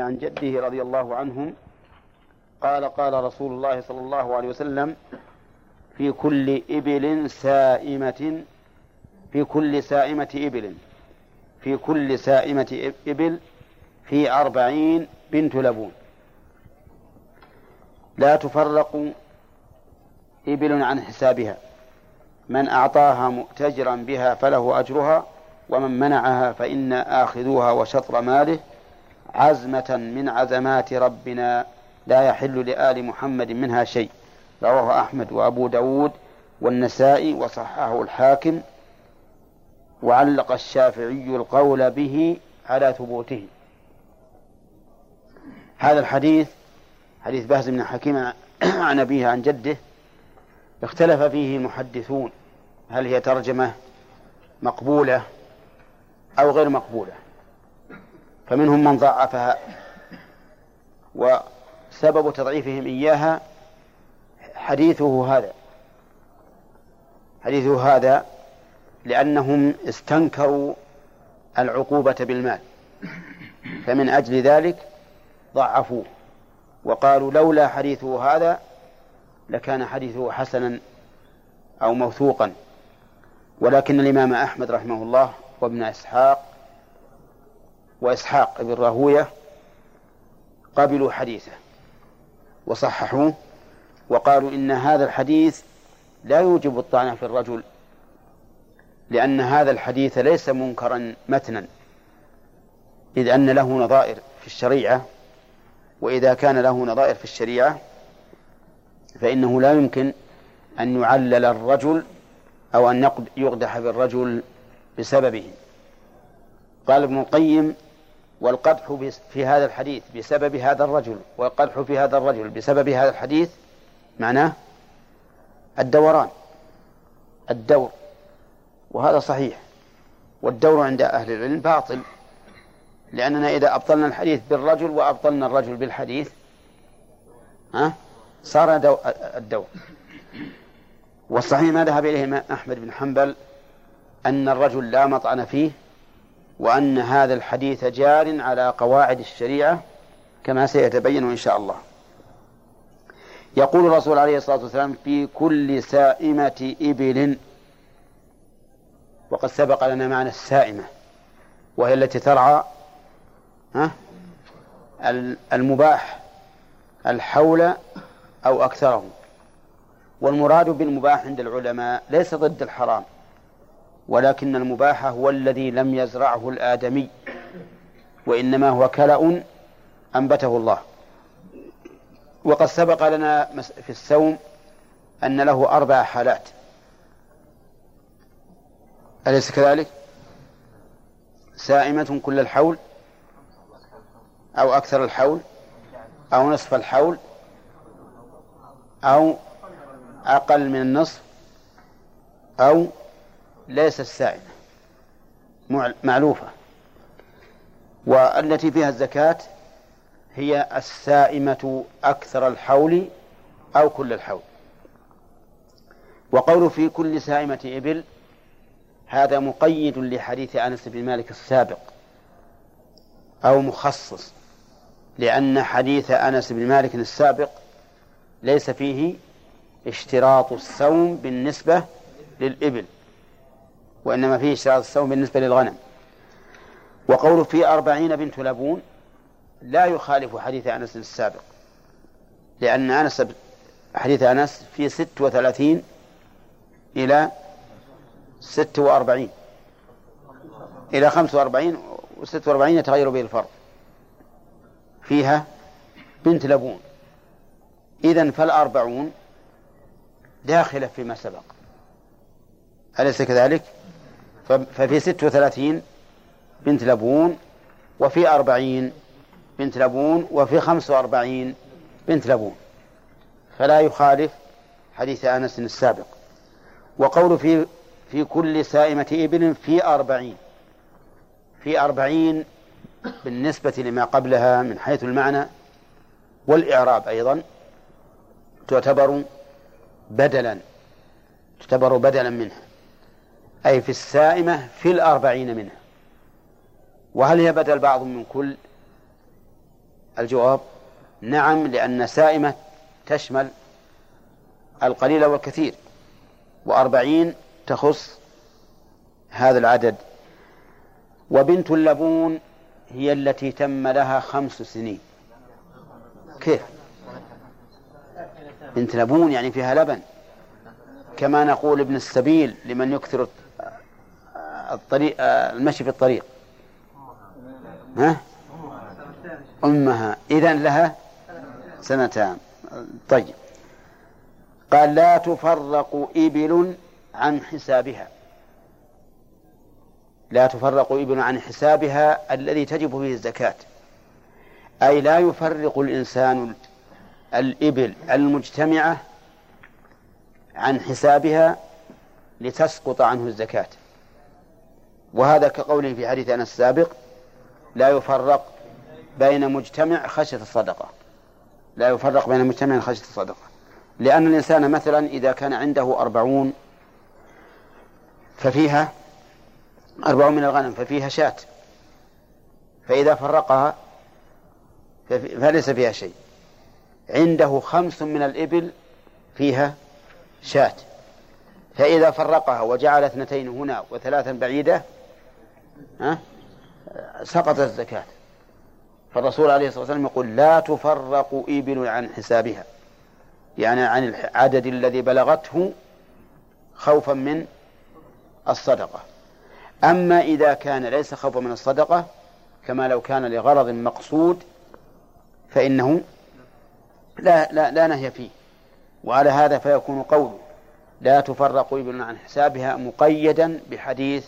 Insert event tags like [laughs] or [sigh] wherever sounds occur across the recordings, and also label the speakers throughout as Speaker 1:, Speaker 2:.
Speaker 1: عن جده رضي الله عنهم قال قال رسول الله صلى الله عليه وسلم في كل إبل سائمة في كل سائمة إبل في كل سائمة إبل في أربعين بنت لبون. لا تفرق إبل عن حسابها. من أعطاها مؤتجرا بها فله أجرها ومن منعها فإن آخذوها وشطر ماله عزمة من عزمات ربنا لا يحل لآل محمد منها شيء. رواه أحمد وأبو داود والنسائي وصححه الحاكم. وعلق الشافعي القول به على ثبوته. هذا الحديث حديث بهز بن حكيم عن أبيه عن جده اختلف فيه المحدثون. هل هي ترجمة مقبولة أو غير مقبولة؟ فمنهم من ضعفها وسبب تضعيفهم إياها حديثه هذا. حديثه هذا لأنهم استنكروا العقوبة بالمال. فمن أجل ذلك ضعفوه. وقالوا لولا حديثه هذا لكان حديثه حسنا أو موثوقا. ولكن الإمام أحمد رحمه الله وابن إسحاق وإسحاق بن راهوية قبلوا حديثه وصححوه وقالوا إن هذا الحديث لا يوجب الطعن في الرجل لأن هذا الحديث ليس منكرا متنا إذ أن له نظائر في الشريعة وإذا كان له نظائر في الشريعة فإنه لا يمكن أن يعلل الرجل أو أن يقدح بالرجل بسببه. قال ابن القيم والقدح في هذا الحديث بسبب هذا الرجل والقدح في هذا الرجل بسبب هذا الحديث معناه الدوران الدور وهذا صحيح والدور عند أهل العلم باطل لأننا إذا أبطلنا الحديث بالرجل وأبطلنا الرجل بالحديث ها صار الدور. والصحيح ما ذهب إليه أحمد بن حنبل أن الرجل لا مطعن فيه وأن هذا الحديث جار على قواعد الشريعة كما سيتبين إن شاء الله. يقول الرسول عليه الصلاة والسلام في كل سائمة إبل. وقد سبق لنا معنى السائمة وهي التي ترعى المباح الحول أو أكثره. والمراد بالمباح عند العلماء ليس ضد الحرام. ولكن المباح هو الذي لم يزرعه الآدمي وإنما هو كلأ أنبته الله وقد سبق لنا في السوم أن له أربع حالات أليس كذلك؟ سائمة كل الحول أو أكثر الحول أو نصف الحول أو أقل من النصف أو ليس السائمة معلوفة والتي فيها الزكاة هي السائمة أكثر الحول أو كل الحول. وقول في كل سائمة إبل هذا مقيد لحديث أنس بن مالك السابق أو مخصص لأن حديث أنس بن مالك السابق ليس فيه اشتراط الصوم بالنسبة للإبل. وإنما فيه اشتراط الصوم بالنسبة للغنم. وقول في أربعين بنت لبون لا يخالف حديث أنس السابق لأن أنس حديث أنس في ست وثلاثين إلى ست وأربعين. إلى خمس وأربعين وست وأربعين يتغير به الفرق. فيها بنت لبون. إذا فالأربعون داخلة فيما سبق. أليس كذلك؟ ففي ست وثلاثين بنت لبون وفي أربعين بنت لبون وفي خمس وأربعين بنت لبون. فلا يخالف حديث أنس السابق. وقول في في كل سائمة إبل في أربعين. في أربعين بالنسبة لما قبلها من حيث المعنى والإعراب أيضا تعتبر بدلا تعتبر بدلا منها. أي في السائمة في الأربعين منها. وهل هي بدل بعض من كل؟ الجواب نعم لأن سائمة تشمل القليل والكثير وأربعين تخص هذا العدد. وبنت اللبون هي التي تم لها خمس سنين. كيف؟ بنت لبون يعني فيها لبن. كما نقول ابن السبيل لمن يكثر الطريق المشي في الطريق. ها؟ أمها. إذا لها سنتان. طيب. قال لا تفرق إبل عن حسابها. لا تفرق إبل عن حسابها الذي تجب فيه الزكاة. أي لا يفرق الإنسان الإبل المجتمعة عن حسابها لتسقط عنه الزكاة. وهذا كقوله في حديث أنس السابق لا يفرق بين مجتمع خشية الصدقة. لا يفرق بين مجتمع خشية الصدقة. لأن الإنسان مثلا إذا كان عنده أربعون ففيها أربعون من الغنم ففيها شاة. فإذا فرقها فليس فيها شيء. عنده خمس من الإبل فيها شاة. فإذا فرقها وجعل اثنتين هنا وثلاثا بعيدة سقطت الزكاة. فالرسول عليه الصلاة والسلام يقول لا تفرق إبل عن حسابها. يعني عن العدد الذي بلغته خوفا من الصدقة. أما إذا كان ليس خوفا من الصدقة كما لو كان لغرض مقصود فإنه لا لا لا نهي فيه. وعلى هذا فيكون قوله لا تفرق إبل عن حسابها مقيدا بحديث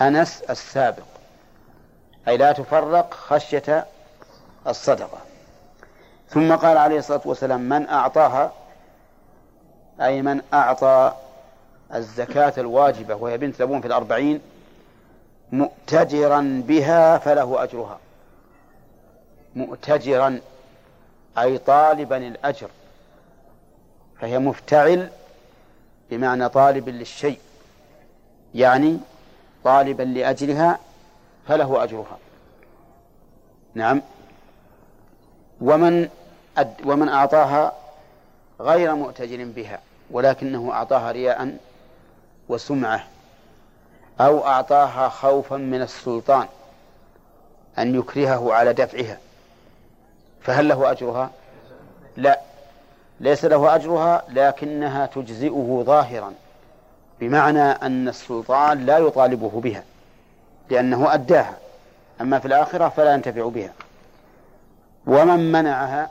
Speaker 1: أنس السابق. أي لا تفرق خشية الصدقة. ثم قال عليه الصلاة والسلام من أعطاها أي من أعطى الزكاة الواجبة وهي بنت لبون في الأربعين مؤتجرا بها فله أجرها. مؤتجرا أي طالبا الأجر. فهي مفتعل بمعنى طالب للشيء. يعني طالبا لأجلها فله أجرها. نعم. ومن أد ومن أعطاها غير مؤتجر بها ولكنه أعطاها رياء وسمعة أو أعطاها خوفا من السلطان أن يكرهه على دفعها. فهل له أجرها؟ لا. ليس له أجرها لكنها تجزئه ظاهرا. بمعنى أن السلطان لا يطالبه بها لأنه أداها. أما في الآخرة فلا ينتفع بها. ومن منعها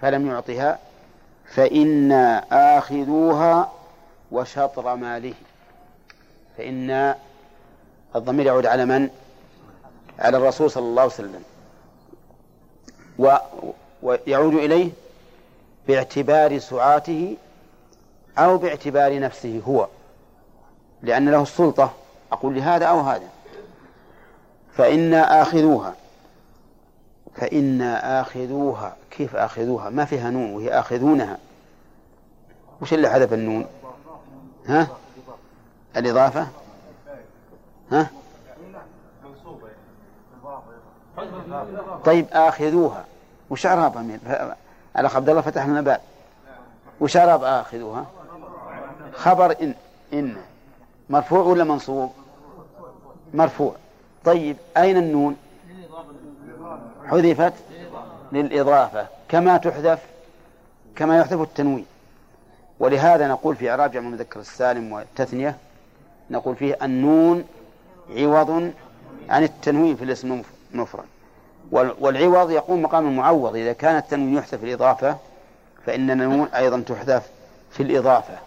Speaker 1: فلم يعطها فإنا آخذوها وشطر ماله. فإن الضمير يعود على من؟ على الرسول صلى الله عليه وسلم. و ويعود إليه باعتبار سعاته أو باعتبار نفسه هو. لأن له السلطة. أقول لهذا أو هذا. فإنا آخذوها. فإنا آخذوها. كيف آخذوها؟ ما فيها نون وهي آخذونها. وش اللي حذف النون؟ ها؟ الإضافة؟ ها؟ طيب آخذوها. وش أمير؟ الأخ عبد الله فتح لنا باب وش آخذوها؟ خبر إن إن. مرفوع ولا منصوب؟ مرفوع. طيب أين النون؟ حذفت؟ للإضافة. كما تحذف كما يحذف التنوين. ولهذا نقول في إعراب جمع المذكر السالم والتثنية نقول فيه النون عوض عن التنوين في الاسم المفرد والعوض يقوم مقام المعوض. إذا كان التنوين يحذف الإضافة فإن النون أيضا تحذف في الإضافة.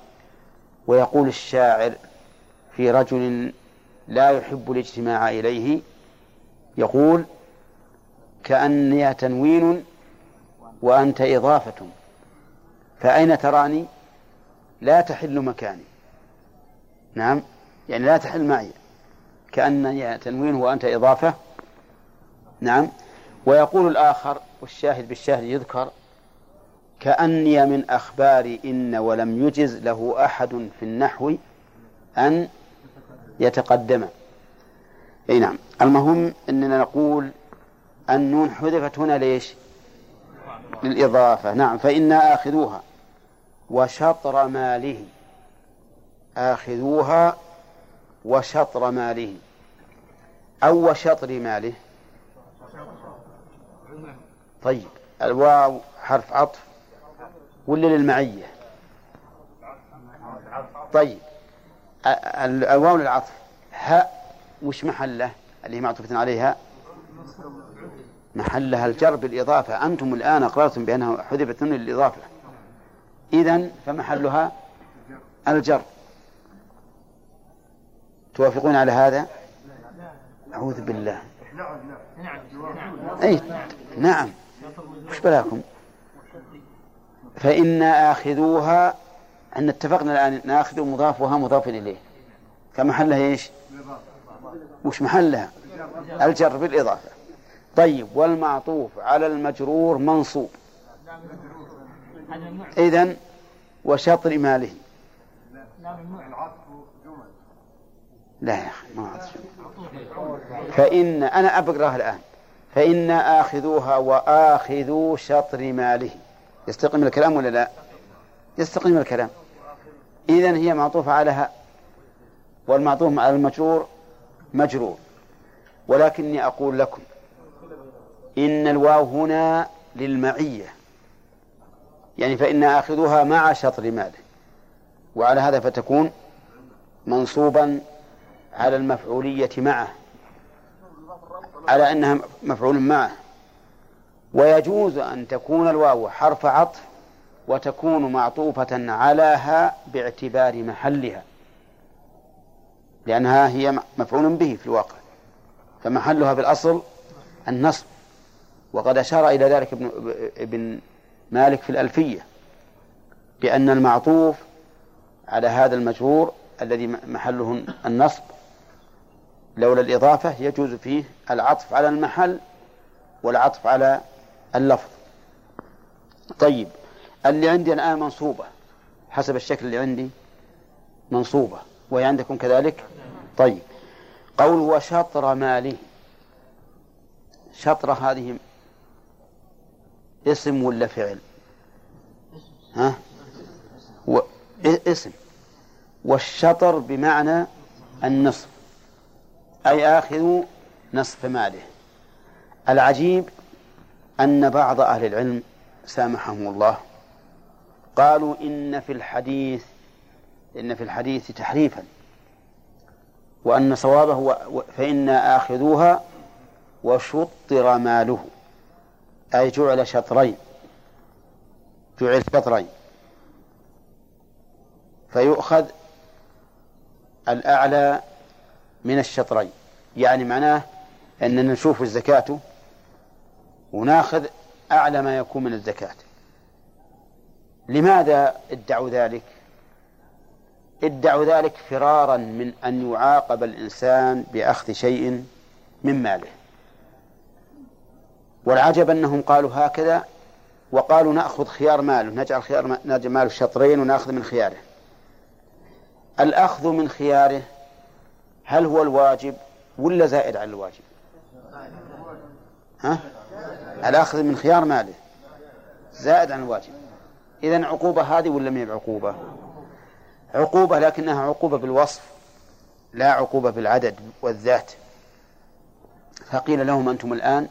Speaker 1: ويقول الشاعر في رجل لا يحب الاجتماع إليه يقول كأني تنوين وأنت إضافة فأين تراني؟ لا تحل مكاني. نعم يعني لا تحل معي. كأنني تنوين وأنت إضافة؟ نعم. ويقول الآخر والشاهد بالشاهد يذكر كأني من أخبار إن ولم يجز له أحد في النحو أن يتقدم. أي نعم. المهم أننا نقول النون حذفت هنا ليش؟ للإضافة. نعم. فإنا آخذوها وشطر ماله. آخذوها وشطر ماله. أو وشطر ماله. طيب. الواو حرف عطف. ولا للمعية؟ طيب. الواو للعطف. هاء وش محله؟ اللي معطوفة عليها. محلها الجر بالإضافة. أنتم الآن أقررتم بأنها حذفت من الإضافة. إذن فمحلها الجر. توافقون على هذا؟ أعوذ بالله. أي نعم. وش بلاكم؟ فإنا آخذوها أن اتفقنا الآن ناخذ مضافها مضاف إليه. فمحلها إيش؟ وش محلها؟ الجر بالإضافة. طيب والمعطوف على المجرور منصوب. إذن وشطر ماله. لا يا أخي ما فإن أنا أبقرأها الآن. فإن آخذوها وآخذوا شطر ماله. يستقيم الكلام ولا لا؟ يستقيم الكلام. إذن هي معطوفة على هاء والمعطوف على المجرور مجرور. ولكني أقول لكم إن الواو هنا للمعية. يعني فإن آخذها مع شطر ماله. وعلى هذا فتكون منصوبا على المفعولية معه. على أنها مفعول معه. ويجوز أن تكون الواو حرف عطف وتكون معطوفة علىها باعتبار محلها لأنها هي مفعول به في الواقع فمحلها في الأصل النصب. وقد أشار إلى ذلك ابن, ابن مالك في الألفية بأن المعطوف على هذا المجرور الذي محله النصب لولا الإضافة يجوز فيه العطف على المحل والعطف على اللفظ. طيب اللي عندي الآن منصوبة حسب الشكل اللي عندي منصوبة وهي عندكم كذلك؟ طيب قول وشطر ماله. شطر هذه اسم ولا فعل؟ ها؟ و... اسم. والشطر بمعنى النصف. أي آخذ نصف ماله. العجيب أن بعض أهل العلم سامحهم الله. قالوا إن في الحديث إن في الحديث تحريفا وأن صوابه فإنا آخذوها وشطر ماله. أي جعل شطرين جعل شطرين. فيؤخذ الأعلى من الشطرين. يعني معناه أننا نشوف الزكاة وناخذ أعلى ما يكون من الزكاة. لماذا ادعوا ذلك؟ ادعوا ذلك فرارا من أن يعاقب الإنسان بأخذ شيء من ماله. والعجب أنهم قالوا هكذا وقالوا نأخذ خيار ماله نجعل خيار نجعل ماله شطرين ونأخذ من خياره. الأخذ من خياره هل هو الواجب ولا زائد على الواجب؟ ها؟ الأخذ من خيار ماله. زائد عن الواجب. إذن عقوبة هذه ولا ما عقوبة؟ عقوبة لكنها عقوبة بالوصف لا عقوبة بالعدد والذات. فقيل لهم أنتم الآن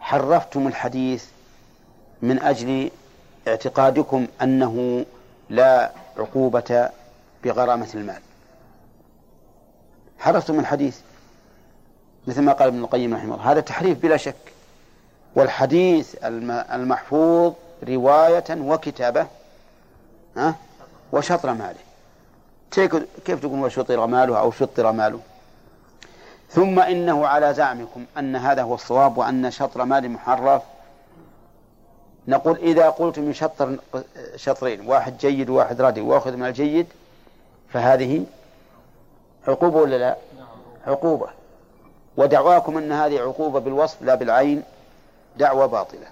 Speaker 1: حرفتم الحديث من أجل اعتقادكم أنه لا عقوبة بغرامة المال. حرفتم الحديث مثل ما قال ابن القيم رحمه الله. هذا تحريف بلا شك. والحديث المحفوظ رواية وكتابة ها؟ وشطر ماله. كيف تقول وشطر ماله أو شطر ماله؟ ثم إنه على زعمكم أن هذا هو الصواب وأن شطر مال محرف. نقول إذا قلت من شطر شطرين واحد جيد وواحد ردي وأخذ من الجيد فهذه عقوبة ولا لا؟ عقوبة. ودعواكم أن هذه عقوبة بالوصف لا بالعين. دعوة باطلة.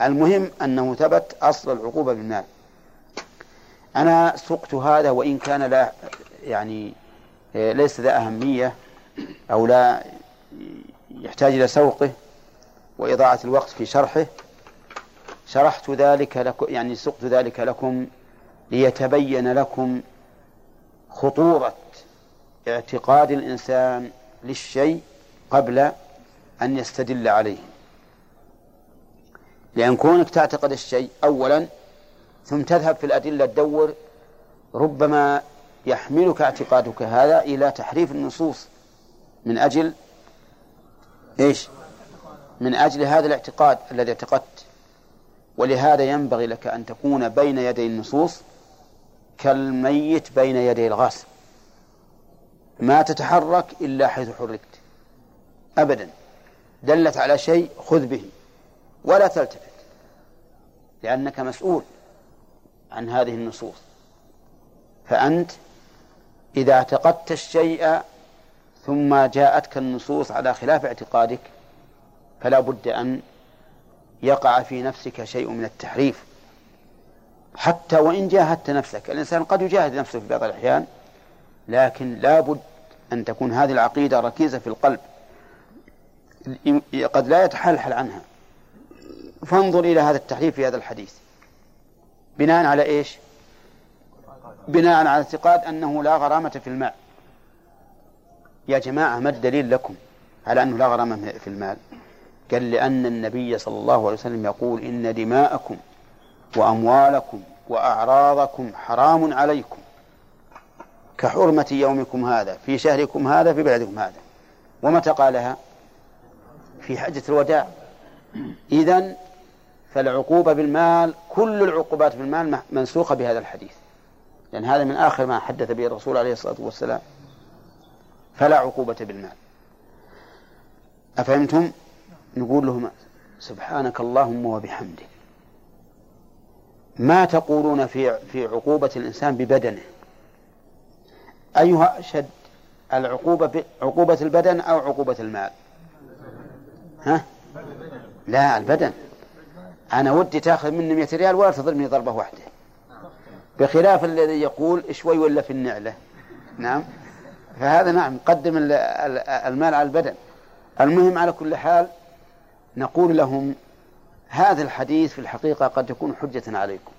Speaker 1: المهم أنه ثبت أصل العقوبة بالمال. أنا سقت هذا وإن كان لا يعني ليس ذا أهمية أو لا يحتاج إلى سوقه وإضاعة الوقت في شرحه شرحت ذلك لكم يعني سقت ذلك لكم ليتبين لكم خطورة اعتقاد الإنسان للشيء قبل أن يستدل عليه. لأن كونك تعتقد الشيء أولا ثم تذهب في الأدلة تدور ربما يحملك اعتقادك هذا إلى تحريف النصوص من أجل إيش؟ من أجل هذا الاعتقاد الذي اعتقدت. ولهذا ينبغي لك أن تكون بين يدي النصوص كالميت بين يدي الغاسل ما تتحرك إلا حيث حركت. أبدا. دلت على شيء خذ به. ولا تلتفت. لأنك مسؤول عن هذه النصوص. فأنت إذا اعتقدت الشيء ثم جاءتك النصوص على خلاف اعتقادك فلا بد أن يقع في نفسك شيء من التحريف. حتى وإن جاهدت نفسك الإنسان قد يجاهد نفسه في بعض الأحيان لكن لا بد أن تكون هذه العقيدة ركيزة في القلب. قد لا يتحلحل عنها. فانظر إلى هذا التحريف في هذا الحديث. بناء على إيش؟ بناء على اعتقاد أنه لا غرامة في الماء يا جماعة ما الدليل لكم على أنه لا غرامة في المال؟ قال لأن النبي صلى الله عليه وسلم يقول إن دماءكم وأموالكم وأعراضكم حرام عليكم. كحرمة يومكم هذا في شهركم هذا في بلدكم هذا. ومتى قالها؟ في حجة الوداع. إذن فالعقوبة بالمال كل العقوبات بالمال منسوخة بهذا الحديث. لأن هذا من آخر ما حدث به الرسول عليه الصلاة والسلام. فلا عقوبة بالمال. أفهمتم؟ نقول لهم سبحانك اللهم وبحمدك. ما تقولون في في عقوبة الإنسان ببدنه؟ أيها أشد العقوبة عقوبة البدن أو عقوبة المال؟ ها؟ لا البدن. أنا ودي تاخذ مني 100 ريال ولا تضربني ضربة واحدة. بخلاف الذي يقول شوي ولا في النعلة. نعم؟ فهذا نعم قدم المال على البدن. المهم على كل حال نقول لهم هذا الحديث في الحقيقة قد يكون حجة عليكم.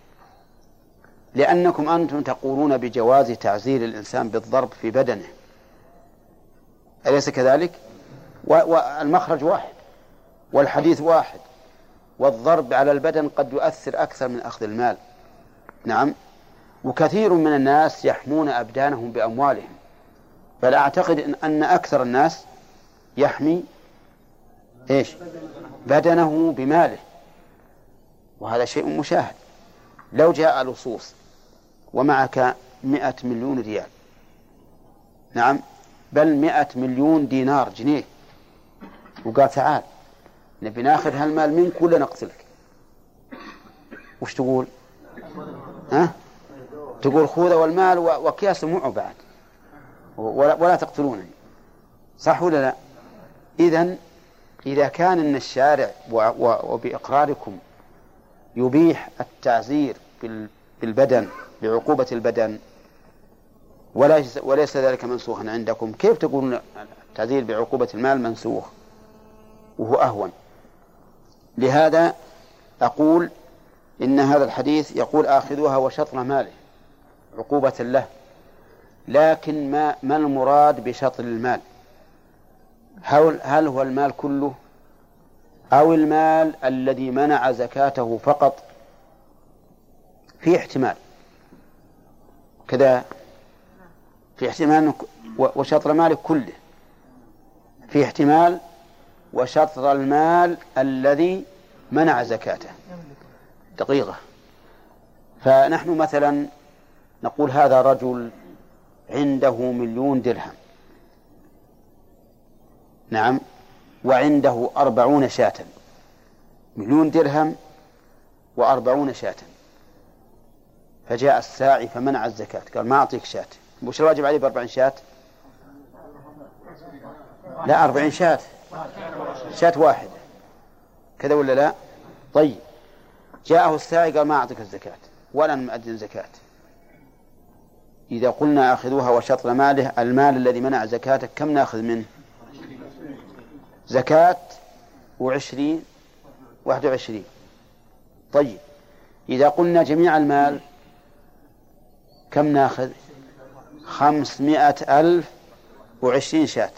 Speaker 1: لأنكم أنتم تقولون بجواز تعزير الإنسان بالضرب في بدنه. أليس كذلك؟ والمخرج واحد والحديث واحد. والضرب على البدن قد يؤثر أكثر من أخذ المال. نعم. وكثير من الناس يحمون أبدانهم بأموالهم. بل أعتقد أن أكثر الناس يحمي إيش؟ بدنه بماله. وهذا شيء مشاهد. لو جاء لصوص ومعك مئة مليون ريال. نعم. بل مئة مليون دينار جنيه. وقال تعال. نبي ناخذ هالمال منك ولا نقتلك وش تقول؟ ها؟ تقول خذ والمال وكياس معه بعد. ولا, ولا تقتلونني. صح ولا لا؟ إذا إذا كان أن الشارع وبإقراركم يبيح التعزير بالبدن بعقوبة البدن وليس, ذلك منسوخا عندكم كيف تقولون التعزير بعقوبة المال منسوخ؟ وهو أهون. لهذا أقول إن هذا الحديث يقول آخذوها وشطر ماله عقوبة له لكن ما ما المراد بشطر المال؟ هل, هل هو المال كله؟ أو المال الذي منع زكاته فقط؟ في احتمال. كذا في احتمال وشطر مالك كله. في احتمال وشطر المال الذي منع زكاته. دقيقة. فنحن مثلا نقول هذا رجل عنده مليون درهم. نعم. وعنده أربعون شاة. مليون درهم وأربعون شاة. فجاء الساعي فمنع الزكاة. قال ما أعطيك شاة. وش الواجب عليه بأربعين شاة؟ لا أربعين شاة. شاة واحدة كذا ولا لا؟ طيب. جاءه الساعي قال ما أعطيك الزكاة ولا مؤذن زكاة. إذا قلنا أخذوها وشطر ماله المال الذي منع زكاته كم نأخذ منه؟ زكاة وعشرين واحد وعشرين. طيب. إذا قلنا جميع المال كم نأخذ؟ خمسمائة ألف وعشرين شاة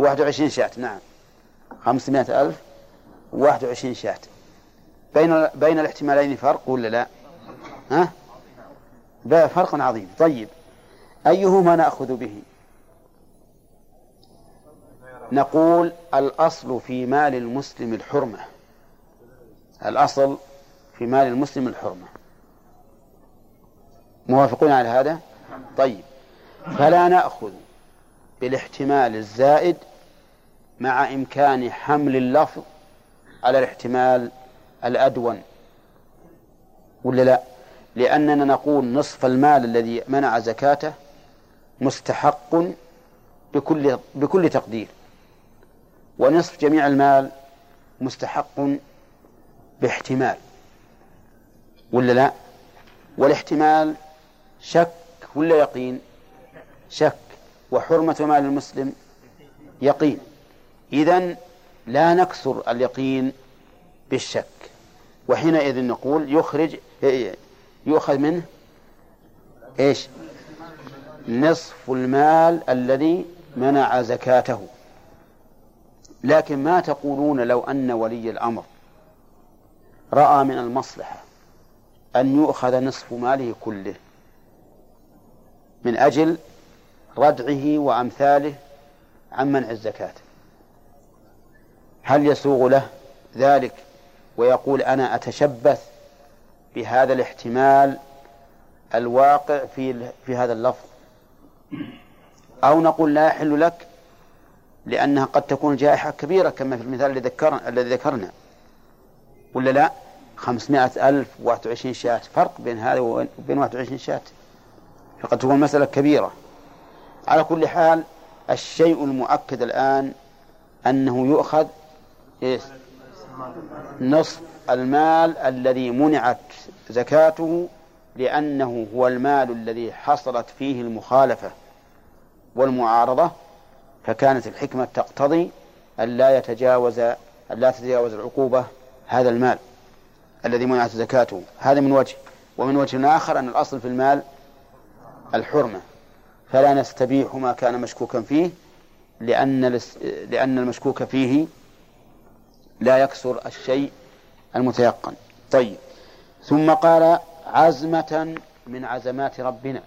Speaker 1: واحد وعشرين شاة نعم. خمسمائة ألف وواحد وعشرين شاة. بين بين الاحتمالين فرق ولا لا؟ ها؟ فرق عظيم. طيب أيهما نأخذ به؟ نقول الأصل في مال المسلم الحرمة. الأصل في مال المسلم الحرمة. موافقون على هذا؟ طيب فلا نأخذ. بالاحتمال الزائد مع إمكان حمل اللفظ على الاحتمال الأدون ولا لا؟ لأننا نقول نصف المال الذي منع زكاته مستحق بكل بكل تقدير ونصف جميع المال مستحق باحتمال ولا لا؟ والاحتمال شك ولا يقين؟ شك. وحرمة مال المسلم يقين. إذن لا نكسر اليقين بالشك. وحينئذ نقول يخرج يؤخذ منه إيش؟ نصف المال الذي منع زكاته. لكن ما تقولون لو أن ولي الأمر رأى من المصلحة أن يؤخذ نصف ماله كله من أجل ردعه وأمثاله عن منع الزكاة. هل يسوغ له ذلك ويقول أنا أتشبث بهذا الاحتمال الواقع في في هذا اللفظ؟ أو نقول لا يحل لك لأنها قد تكون جائحة كبيرة كما في المثال الذي ذكرنا الذي ذكرنا. ولا لا؟ خمسمائة ألف واحد وعشرين شاة. فرق بين هذا وبين واحد وعشرين شاة. فقد تكون مسألة كبيرة. على كل حال الشيء المؤكد الآن أنه يؤخذ نصف المال الذي منعت زكاته لأنه هو المال الذي حصلت فيه المخالفة والمعارضة فكانت الحكمة تقتضي أن لا يتجاوز أن لا تتجاوز العقوبة هذا المال الذي منعت زكاته. هذا من وجه. ومن وجه آخر أن الأصل في المال الحرمة. فلا نستبيح ما كان مشكوكا فيه لأن لأن المشكوك فيه لا يكسر الشيء المتيقن. طيب. ثم قال عزمة من عزمات ربنا.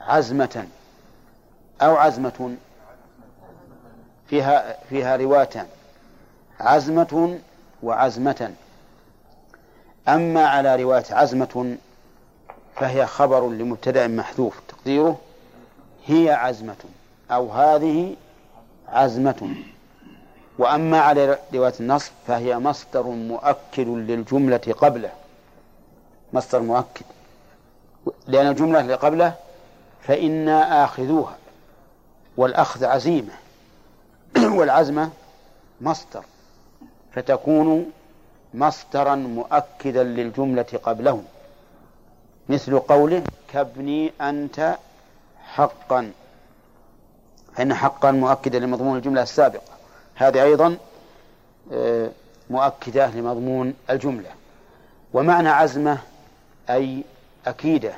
Speaker 1: عزمة أو عزمة فيها فيها روايتان عزمة وعزمة. أما على رواية عزمة فهي خبر لمبتدأ محذوف. تقديره هي عزمة أو هذه عزمة. وأما على رواية النصب فهي مصدر مؤكد للجملة قبله. مصدر مؤكد. لأن الجملة اللي قبله فإنا آخذوها والأخذ عزيمة. [clears throat] والعزمة مصدر فتكون مصدرا مؤكدا للجملة قبله. مثل قوله كابني أنت حقا. فإن حقا مؤكدا لمضمون الجملة السابقة. هذه أيضا آه، مؤكدة لمضمون الجملة. ومعنى عزمة أي أكيدة.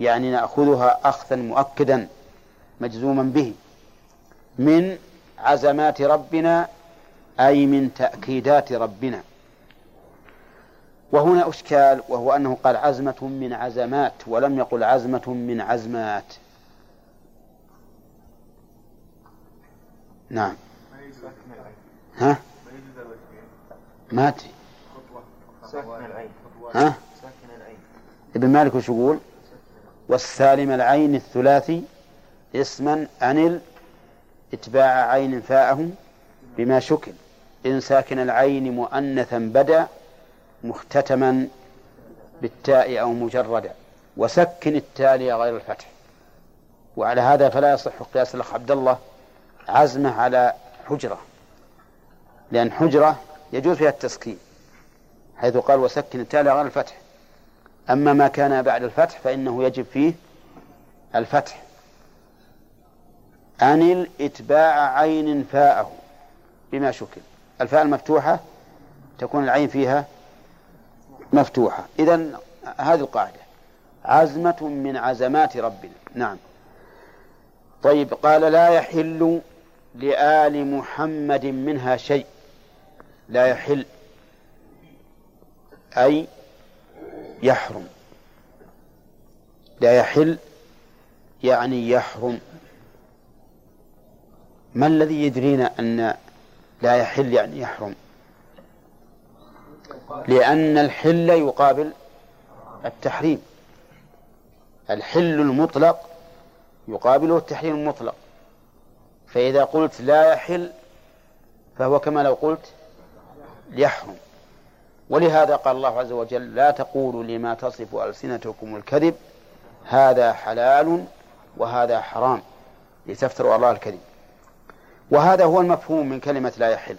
Speaker 1: يعني نأخذها أخذا مؤكدا مجزوما به. من عزمات ربنا أي من تأكيدات ربنا. وهنا أشكال وهو أنه قال عزمة من عزمات ولم يقل عزمة من عزمات. نعم. ها؟ ما أدري. ها؟ ابن مالك وش يقول؟ والسالم العين الثلاثي اسما عن اتباع عين فاءه بما شكل. إن ساكن العين مؤنثا بدا مختتما بالتاء أو مجردا وسكن التالي غير الفتح. وعلى هذا فلا يصح قياس الأخ عبد الله عزمه على حجرة لأن حجرة يجوز فيها التسكين حيث قال وسكن التالي غير الفتح. أما ما كان بعد الفتح فإنه يجب فيه الفتح. أنل إتباع عين فاءه بما شكل. الفاء المفتوحة تكون العين فيها مفتوحة. إذا هذه القاعدة. عزمة من عزمات ربنا. نعم. طيب قال لا يحل لآل محمد منها شيء. لا يحل. أي يحرم. لا يحل يعني يحرم. ما الذي يدرينا أن لا يحل يعني يحرم؟ لأن الحل يقابل التحريم. الحل المطلق يقابله التحريم المطلق. فإذا قلت لا يحل فهو كما لو قلت يحرم. ولهذا قال الله عز وجل لا تقولوا لما تصف ألسنتكم الكذب هذا حلال وهذا حرام. لتفتروا الله الكذب. وهذا هو المفهوم من كلمة لا يحل.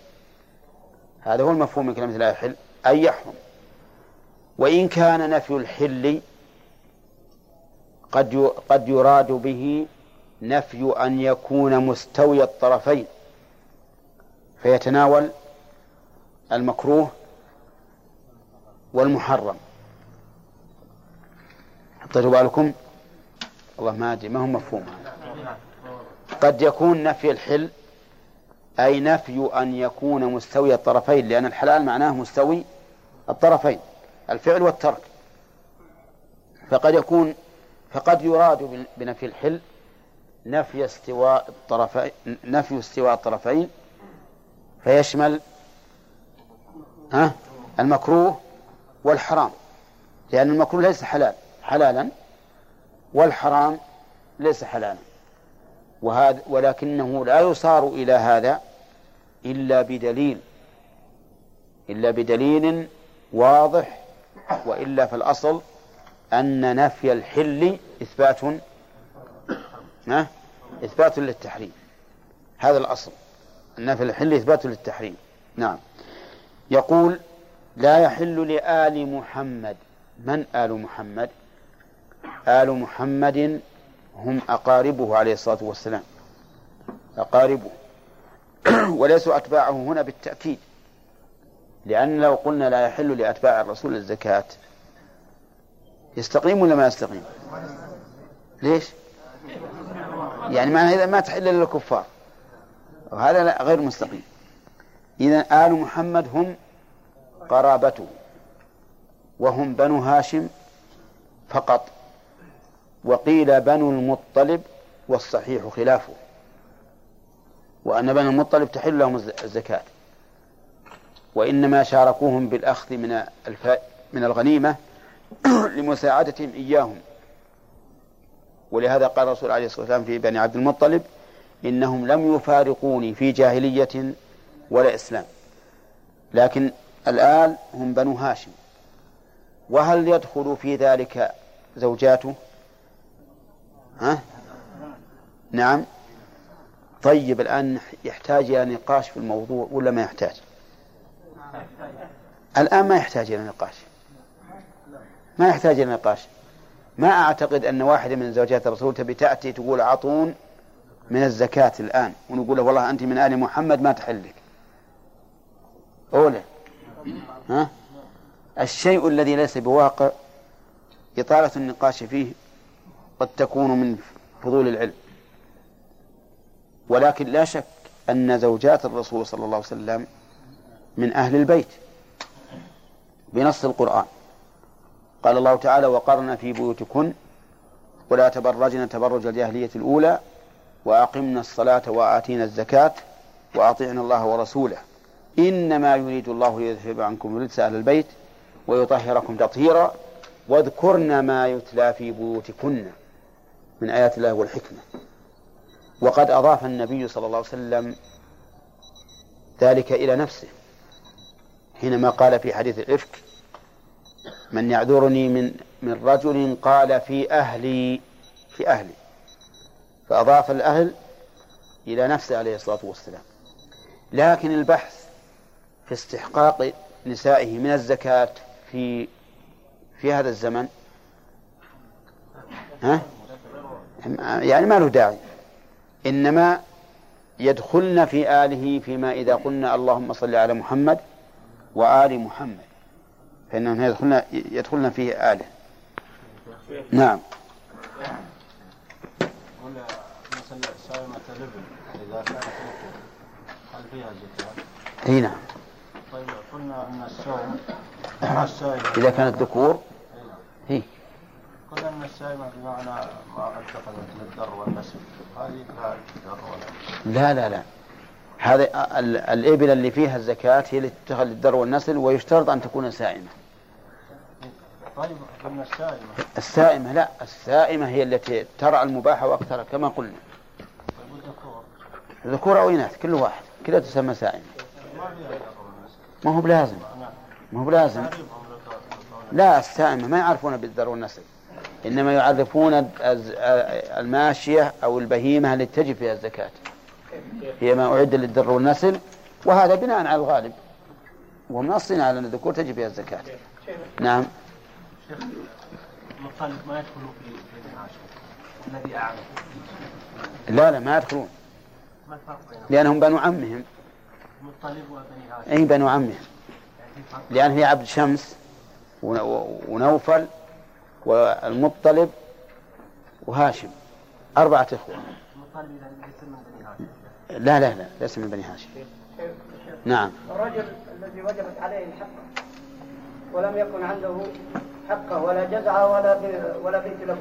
Speaker 1: هذا هو المفهوم من كلمة لا يحل. أي يحرم. وإن كان نفي الحل قد قد يراد به نفي أن يكون مستوي الطرفين. فيتناول المكروه والمحرم. حطيتوا بالكم. والله ما أدري ما هو مفهوم قد يكون نفي الحل أي نفي أن يكون مستوي الطرفين لأن الحلال معناه مستوي الطرفين الفعل والترك. فقد يكون فقد يراد بنفي الحل نفي استواء الطرفين نفي استواء الطرفين. فيشمل ها المكروه والحرام لأن المكروه ليس حلال حلالا والحرام ليس حلالا. وهذا ولكنه لا يصار إلى هذا إلا بدليل إلا بدليل واضح وإلا في الأصل أن نفي الحل إثبات إثبات للتحريم. هذا الأصل النفي الحل إثبات للتحريم. نعم. يقول لا يحل لآل محمد من آل محمد؟ آل محمد هم أقاربه عليه الصلاة والسلام. أقاربه. [clears throat] وليسوا أتباعه هنا بالتأكيد. لأن لو قلنا لا يحل لأتباع الرسول الزكاة يستقيم ولا ما يستقيم؟ ليش؟ يعني معنى إذا ما تحل للكفار وهذا غير مستقيم. إذا آل محمد هم قرابته وهم بنو هاشم فقط. وقيل بنو المطلب والصحيح خلافه. وأن بنو المطلب تحل لهم الزكاة. وإنما شاركوهم بالأخذ من من الغنيمة [clears throat] لمساعدتهم إياهم. ولهذا قال الرسول عليه الصلاة والسلام في بني عبد المطلب إنهم لم يفارقوني في جاهلية ولا إسلام. لكن الآن هم بنو هاشم. وهل يدخل في ذلك زوجاته؟ ها؟ نعم. طيب الآن يحتاج إلى نقاش في الموضوع ولا ما يحتاج؟ الآن ما يحتاج إلى نقاش. ما يحتاج إلى نقاش. ما أعتقد أن واحدة من زوجات الرسول تبي تأتي تقول أعطون من الزكاة الآن ونقول له والله أنت من آل محمد ما تحلك. أولى ها؟ الشيء الذي ليس بواقع إطالة النقاش فيه قد تكون من فضول العلم. ولكن لا شك أن زوجات الرسول صلى الله عليه وسلم من أهل البيت بنص القرآن. قال الله تعالى وقرن في بيوتكن ولا تبرجن تبرج الجاهلية الأولى وأقمنا الصلاة وآتينا الزكاة وأطيعنا الله ورسوله. إنما يريد الله ليذهب عنكم الرجس أهل البيت ويطهركم تطهيرا واذكرن ما يتلى في بيوتكن. من آيات الله والحكمة. وقد أضاف النبي صلى الله عليه وسلم ذلك إلى نفسه حينما قال في حديث الإفك من يعذرني من من رجل قال في أهلي في أهلي. فأضاف الأهل إلى نفسه عليه الصلاة والسلام. لكن البحث في استحقاق نسائه من الزكاة في في هذا الزمن ها؟ يعني ما له داعي. إنما يدخلن في آله فيما إذا قلنا اللهم صل على محمد وآل محمد. فإنهم يدخلن يدخلن فيه آله. نعم. إذا كانت هل فيها زكاة؟ إي نعم. طيب قلنا أن السائمة إذا كانت ذكور هي
Speaker 2: بمعنى ما والنسل هذه لا الدر
Speaker 1: لا لا لا. هذه الإبل اللي فيها الزكاة هي اللي تتخذ للدر والنسل ويشترط أن تكون سائمة.
Speaker 2: طيب السائمة.
Speaker 1: السائمة لا. السائمة هي التي ترى المباح وأكثر كما قلنا. ذكور أو إناث كل واحد. كلها تسمى سائمة. ما هو بلازم. ما هو بلازم. لا السائمة ما يعرفون بالذر والنسل. إنما يعرفون الماشية أو البهيمة التي تجب فيها الزكاة. هي ما أعد للذر والنسل وهذا بناء على الغالب. ومنصنا على أن الذكور تجب فيها الزكاة. نعم. ما يدخلون في الذي أعلم لا لا ما يدخلون. لأنهم بنو عمهم. مطلب وبني هاشم. أي بنو عمهم. لأن هي عبد شمس ونوفل والمطلب وهاشم أربعة إخوة. لا لا لا ليس من بني هاشم. نعم.
Speaker 3: الرجل الذي وجبت عليه الحقة ولم يكن عنده حقه ولا جزعة ولا ولا بنت له.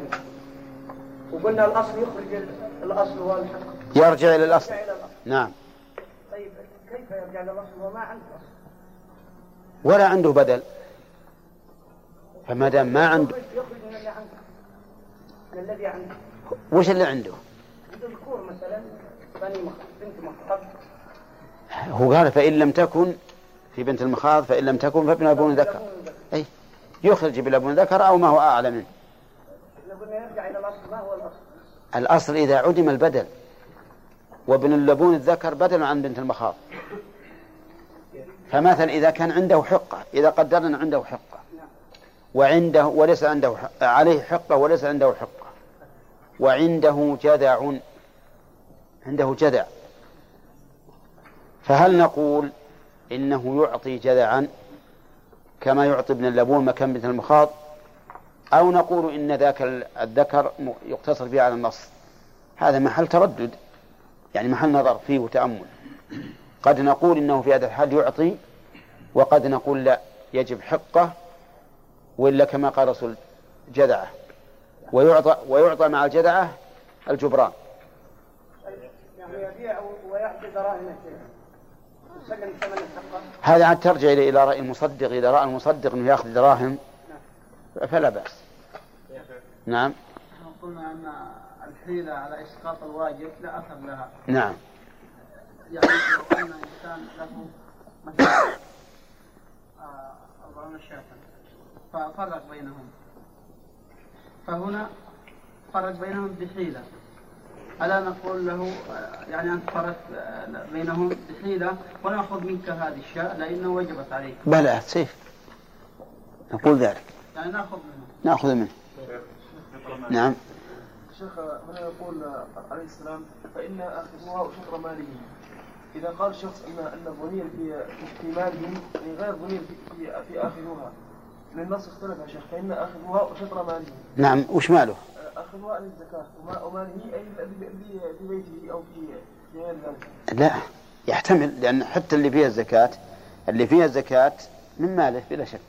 Speaker 3: وقلنا الأصل يخرج الأصل هو الحق.
Speaker 1: يرجع إلى الأصل. نعم.
Speaker 3: طيب كيف يرجع إلى الأصل؟ وما عنده أصل.
Speaker 1: ولا عنده بدل. فما دام ما عنده.
Speaker 3: الذي عنده.
Speaker 1: وش اللي عنده؟
Speaker 3: عنده ذكور مثلا بني بنت مخاض.
Speaker 1: هو قال فإن لم تكن في بنت المخاض فإن لم تكن فابن أبون ذكر. أي يخرج بالأبون ذكر أو ما هو أعلى منه.
Speaker 3: قلنا يرجع إلى الأصل ما هو الأصل؟
Speaker 1: الأصل إذا عدم البدل. وابن اللبون الذكر بدل عن بنت المخاض. فمثلا إذا كان عنده حقة إذا قدرنا عنده حقة. وعنده وليس عنده عليه حقة وليس عنده حقة. وعنده جذع. عنده جذع. فهل نقول إنه يعطي جذعا كما يعطي ابن اللبون مكان بنت المخاض؟ أو نقول إن ذاك الذكر يقتصر به على النص؟ هذا محل تردد. يعني محل نظر فيه وتأمل. قد نقول إنه في هذا الحال يعطي وقد نقول لا يجب حقه وإلا كما قال رسول جدعة. ويعطى ويعطى مع الجدعة الجبران. يعني يبيع ويعطي هذا عاد ترجع إلى رأي المصدق. إذا رأى المصدق أنه يأخذ دراهم فلا بأس. نعم.
Speaker 3: قلنا أن الحيلة على إسقاط الواجب لا أثر لها.
Speaker 1: نعم.
Speaker 3: يعني لو أن إنسان له مثلا آه، أربعون شاة. ففرق بينهم. فهنا فرق بينهم بحيلة. ألا نقول له يعني أنت فرقت آه، بينهم بحيلة ونأخذ منك هذه الشاة لأنه وجبت عليك.
Speaker 1: بلى سيف. نقول ذلك.
Speaker 3: يعني نأخذ منه.
Speaker 1: نأخذ منه. نعم.
Speaker 2: الشيخ هنا يقول عليه السلام فإن أخذوها وشطر مالهم إذا قال شخص أن أن الضمير في في مالهم يعني غير ضمير في في, في النص اختلف يا شيخ فإن أخذوها وشطر مالهم
Speaker 1: نعم وش ماله؟
Speaker 2: أخذوها عن الزكاة وماله أي في بيته أو في غير ذلك
Speaker 1: لا يحتمل لأن حتى اللي فيها الزكاة اللي فيها الزكاة من ماله بلا شك.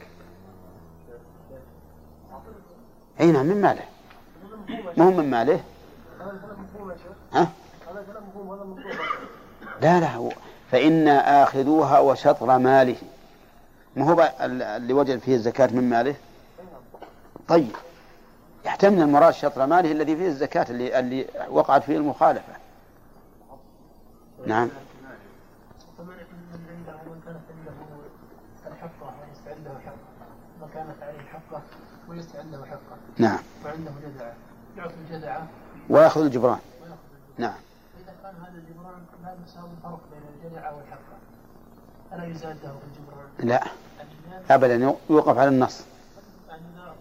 Speaker 1: أي نعم من ماله. ما هو من ماله. ها؟ لا لا فإن آخذوها وشطر ماله. ما هو اللي وجد فيه الزكاة من ماله؟ طيب. يحتمل المراد شطر ماله الذي فيه الزكاة اللي, اللي وقعت فيه المخالفة. نعم. كانت عليه حقه نعم. وعنده جدعة يعطي الجدعة ويأخذ الجبران. نعم.
Speaker 3: إذا كان هذا الجبران لا يساوي الفرق بين الجدعة والحقة ألا يزاد له الجبران؟
Speaker 1: لا. أبدا يوقف على النص.
Speaker 3: يعني إذا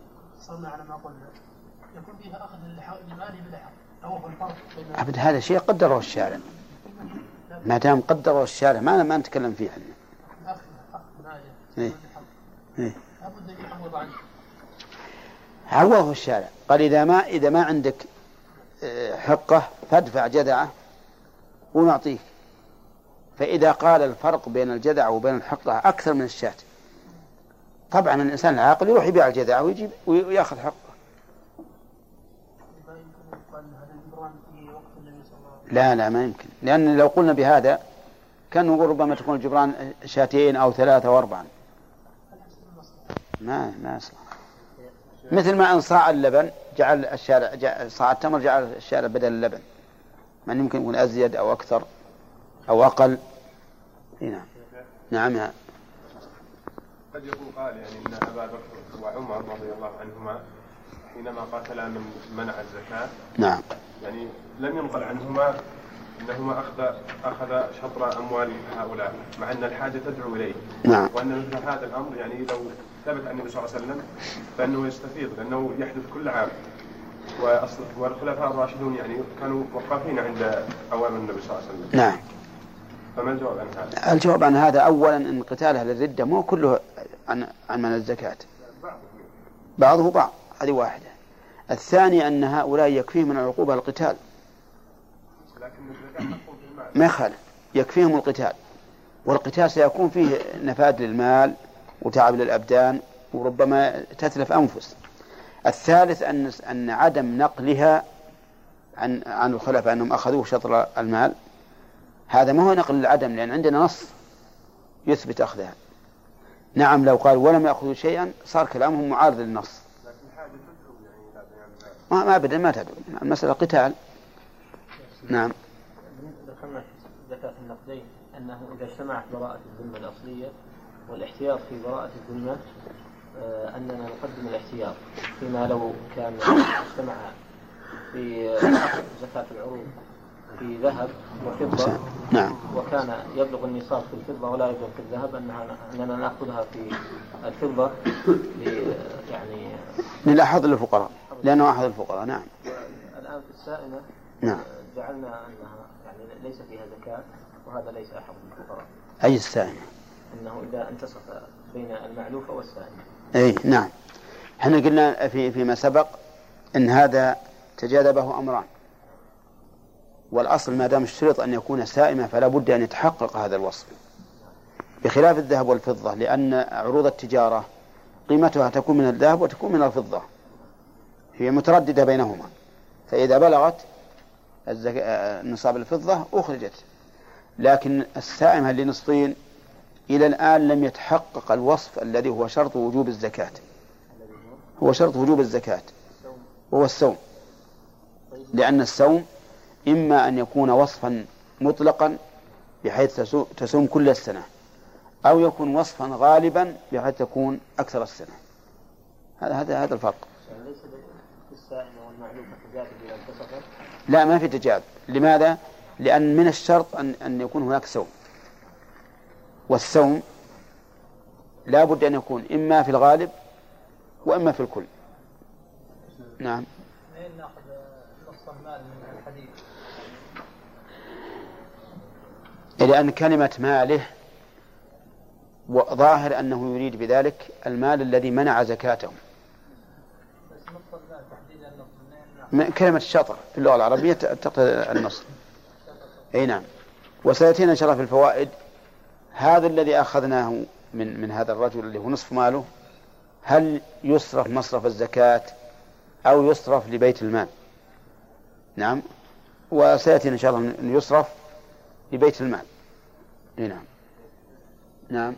Speaker 3: صرنا على ما قلنا يكون فيها أخذ لماله بلا حق أو الفرق
Speaker 1: بين أبدا هذا شيء قدره الشارع. ما دام قدروا الشارع ما ما نتكلم فيه إحنا
Speaker 2: اخ ناجح
Speaker 1: إيه. إيه.
Speaker 2: لابد أن يعوض عنه
Speaker 1: عوضه الشارع. قال إذا ما إذا ما عندك آه، حقة فادفع جذعة ونعطيك. فإذا قال الفرق بين الجذعة وبين الحقة أكثر من الشاة. طبعا الإنسان العاقل يروح يبيع الجذعة ويجيب ويأخذ حقه.
Speaker 2: أن
Speaker 1: لا لا ما يمكن. لأن لو قلنا بهذا كان نقول ربما تكون الجبران شاتين أو ثلاثة وأربعة ما ما يصلح. مثل ما إن صاع اللبن جعل الشارع جعل صاع التمر جعل الشارع بدل اللبن. من يمكن يكون أزيد أو أكثر أو أقل؟ نعم. نعم يا-
Speaker 4: قد يقول قال يعني إن أبا بكر وعمر رضي الله عنهما حينما قاتلا من منع الزكاة.
Speaker 1: نعم.
Speaker 4: يعني لم ينقل عنهما إنهما اخذ أخذ شطر أموال هؤلاء مع أن الحاجة تدعو إليه.
Speaker 1: نعم.
Speaker 4: وأن مثل هذا الأمر يعني لو ثبت عن النبي صلى الله عليه وسلم فإنه يستفيض لأنه يحدث كل عام. والخلفاء الراشدون يعني كانوا وقافين عند أوامر النبي صلى الله عليه وسلم.
Speaker 1: نعم.
Speaker 4: فما الجواب عن هذا؟
Speaker 1: الجواب عن هذا أولا أن قتال أهل الردة مو كله عن عن منع الزكاة. بعضه بعض هذه واحدة. الثاني أن هؤلاء يكفيهم من العقوبة القتال. ما يخالف يكفيهم القتال. والقتال سيكون فيه نفاد للمال وتعب للأبدان وربما تتلف أنفس. الثالث أن أن عدم نقلها عن عن الخلفاء أنهم أخذوه شطر المال. هذا ما هو نقل العدم لأن عندنا نص يثبت أخذها. نعم لو قال ولم يأخذوا شيئا صار كلامهم معارض للنص. ما ما أبدا ما تدعو المسألة قتال. نعم.
Speaker 5: ذكرنا زكاة النقدين أنه إذا اجتمعت براءة الذمة الأصلية والاحتياط في براءة الذمة آه، أننا نقدم الاحتياط. فيما لو كان اجتمع في أخذ زكاة العروض في ذهب وفضة.
Speaker 1: نعم.
Speaker 5: وكان يبلغ النصاب في الفضة ولا يبلغ في الذهب أنها أننا نأخذها في الفضة يعني
Speaker 1: للأحظ للفقراء لأنه أحد الفقراء نعم.
Speaker 5: الآن في السائمة
Speaker 1: نعم.
Speaker 5: جعلنا أنها يعني ليس فيها زكاة وهذا ليس أحد الفقراء.
Speaker 1: أي السائمة
Speaker 5: أنه إذا انتصف بين المعلوفة والسائمة
Speaker 1: أي نعم. إحنا قلنا في فيما سبق إن هذا تجاذبه أمران. والأصل ما دام اشترط أن يكون سائمه فلا بد أن يتحقق هذا الوصف. بخلاف الذهب والفضة لأن عروض التجارة قيمتها تكون من الذهب وتكون من الفضة. هي مترددة بينهما. فإذا بلغت نصاب الفضة أخرجت. لكن السائمة اللي نصفين إلى الآن لم يتحقق الوصف الذي هو شرط وجوب الزكاة. هو شرط وجوب الزكاة. وهو الصوم. لأن الصوم إما أن يكون وصفا مطلقا بحيث تسو- تصوم كل السنة أو يكون وصفا غالبا بحيث تكون أكثر السنة. هذا هذا هذا الفرق. لا ما في تجاذب لماذا؟ لأن من الشرط أن أن يكون هناك صوم. والصوم لا بد أن يكون إما في الغالب وإما في الكل. نعم
Speaker 2: منين ناخذ نص المال من الحديث؟
Speaker 1: لأن كلمة ماله وظاهر أنه يريد بذلك المال الذي منع زكاته.
Speaker 2: بس نص المال تحديدا نص منين ناخذ؟
Speaker 1: من كلمة الشطر في اللغة العربية تقتضي النص أي نعم. وسيأتينا إن شاء الله في الفوائد. هذا الذي أخذناه من من هذا الرجل اللي هو نصف ماله هل يصرف مصرف الزكاة أو يصرف لبيت المال؟ نعم. وسيأتينا إن شاء الله أن يصرف. لبيت المال. أي نعم. نعم.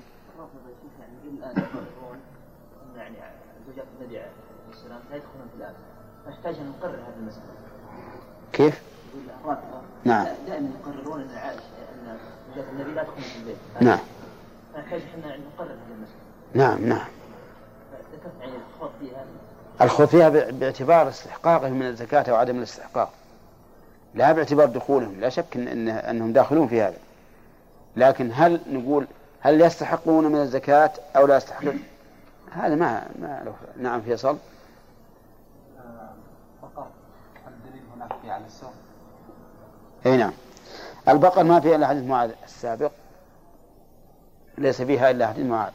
Speaker 6: يعني زوجات النبي عليه السلام لا يدخلون في الآن نحتاج أن نقرر هذه المسألة
Speaker 1: كيف؟ نعم.
Speaker 6: دائما يقررون أن عائشة أن زوجات النبي لا تدخلون في البيت
Speaker 1: نعم.
Speaker 6: نحتاج إحنا أن نقرر هذه المسألة
Speaker 1: نعم نعم.
Speaker 6: ذكرت يعني الخوض فيها.
Speaker 1: الخوض فيها باعتبار استحقاقهم من الزكاة أو عدم الاستحقاق. لا باعتبار دخولهم لا شك إن أنهم داخلون في هذا. لكن هل نقول هل يستحقون من الزكاة أو لا يستحقون؟ هذا ما ما له نعم فيصل.
Speaker 3: فقط الدليل هناك في على السوق؟
Speaker 1: أي نعم. البقر ما فيها إلا حديث معاذ السابق. ليس فيها إلا حديث معاذ.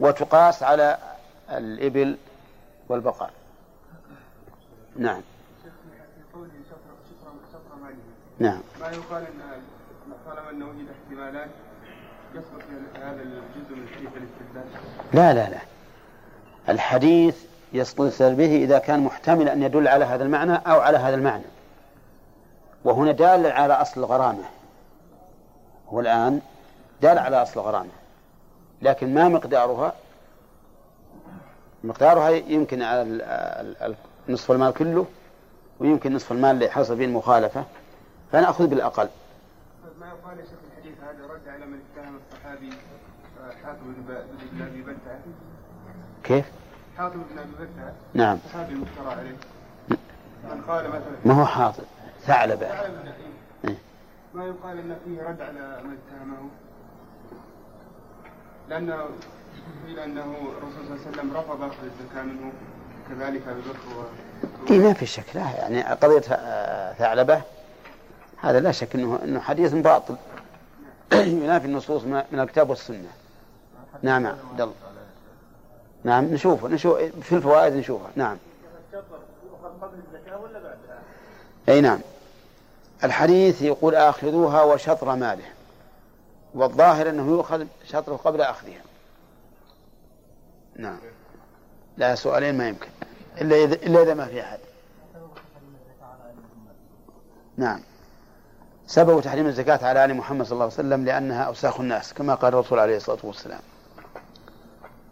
Speaker 1: وتقاس على الإبل والبقر. نعم. نعم.
Speaker 7: ما يقال إن طالما انه وجد احتمالات يصبح هذا الجزء من الحديث الاستدلال؟
Speaker 1: لا لا لا. الحديث يستدل به إذا كان محتمل أن يدل على هذا المعنى أو على هذا المعنى. وهنا دال على أصل الغرامة. هو الآن دال على أصل الغرامة. لكن ما مقدارها؟ مقدارها يمكن على نصف المال كله ويمكن نصف المال اللي حصل فيه المخالفة. فنأخذ بالأقل.
Speaker 7: ما يقال يا شيخ الحديث هذا رد على من اتهم الصحابي آه، حاتم بن ابي بلتعه
Speaker 1: كيف؟
Speaker 7: حاتم بن ابي بلتعه
Speaker 1: نعم.
Speaker 7: الصحابي المفترى عليه. من قال مثلا
Speaker 1: ما هو حاطب ثعلبة
Speaker 7: إيه. ما يقال إن فيه رد على من اتهمه لأنه قيل أنه الرسول صلى الله عليه وسلم رفض أخذ الزكاة منه كذلك أبي بكر و...
Speaker 1: إيه ما في شك لا يعني قضية ثعلبة هذا لا شك انه إنه حديث باطل. [clears throat] ينافي النصوص من الكتاب والسنة. نعم عبد الله. نعم نشوفه نشوف في الفوائد نشوفها نعم. أي نعم. الحديث يقول آخذوها وشطر ماله. والظاهر أنه يؤخذ شطره قبل أخذها. نعم. لا سؤالين ما يمكن. إلا اذا إلا إذا ما في أحد. نعم. سبب تحريم الزكاة على آل محمد صلى الله عليه وسلم لأنها أوساخ الناس كما قال الرسول عليه الصلاة والسلام.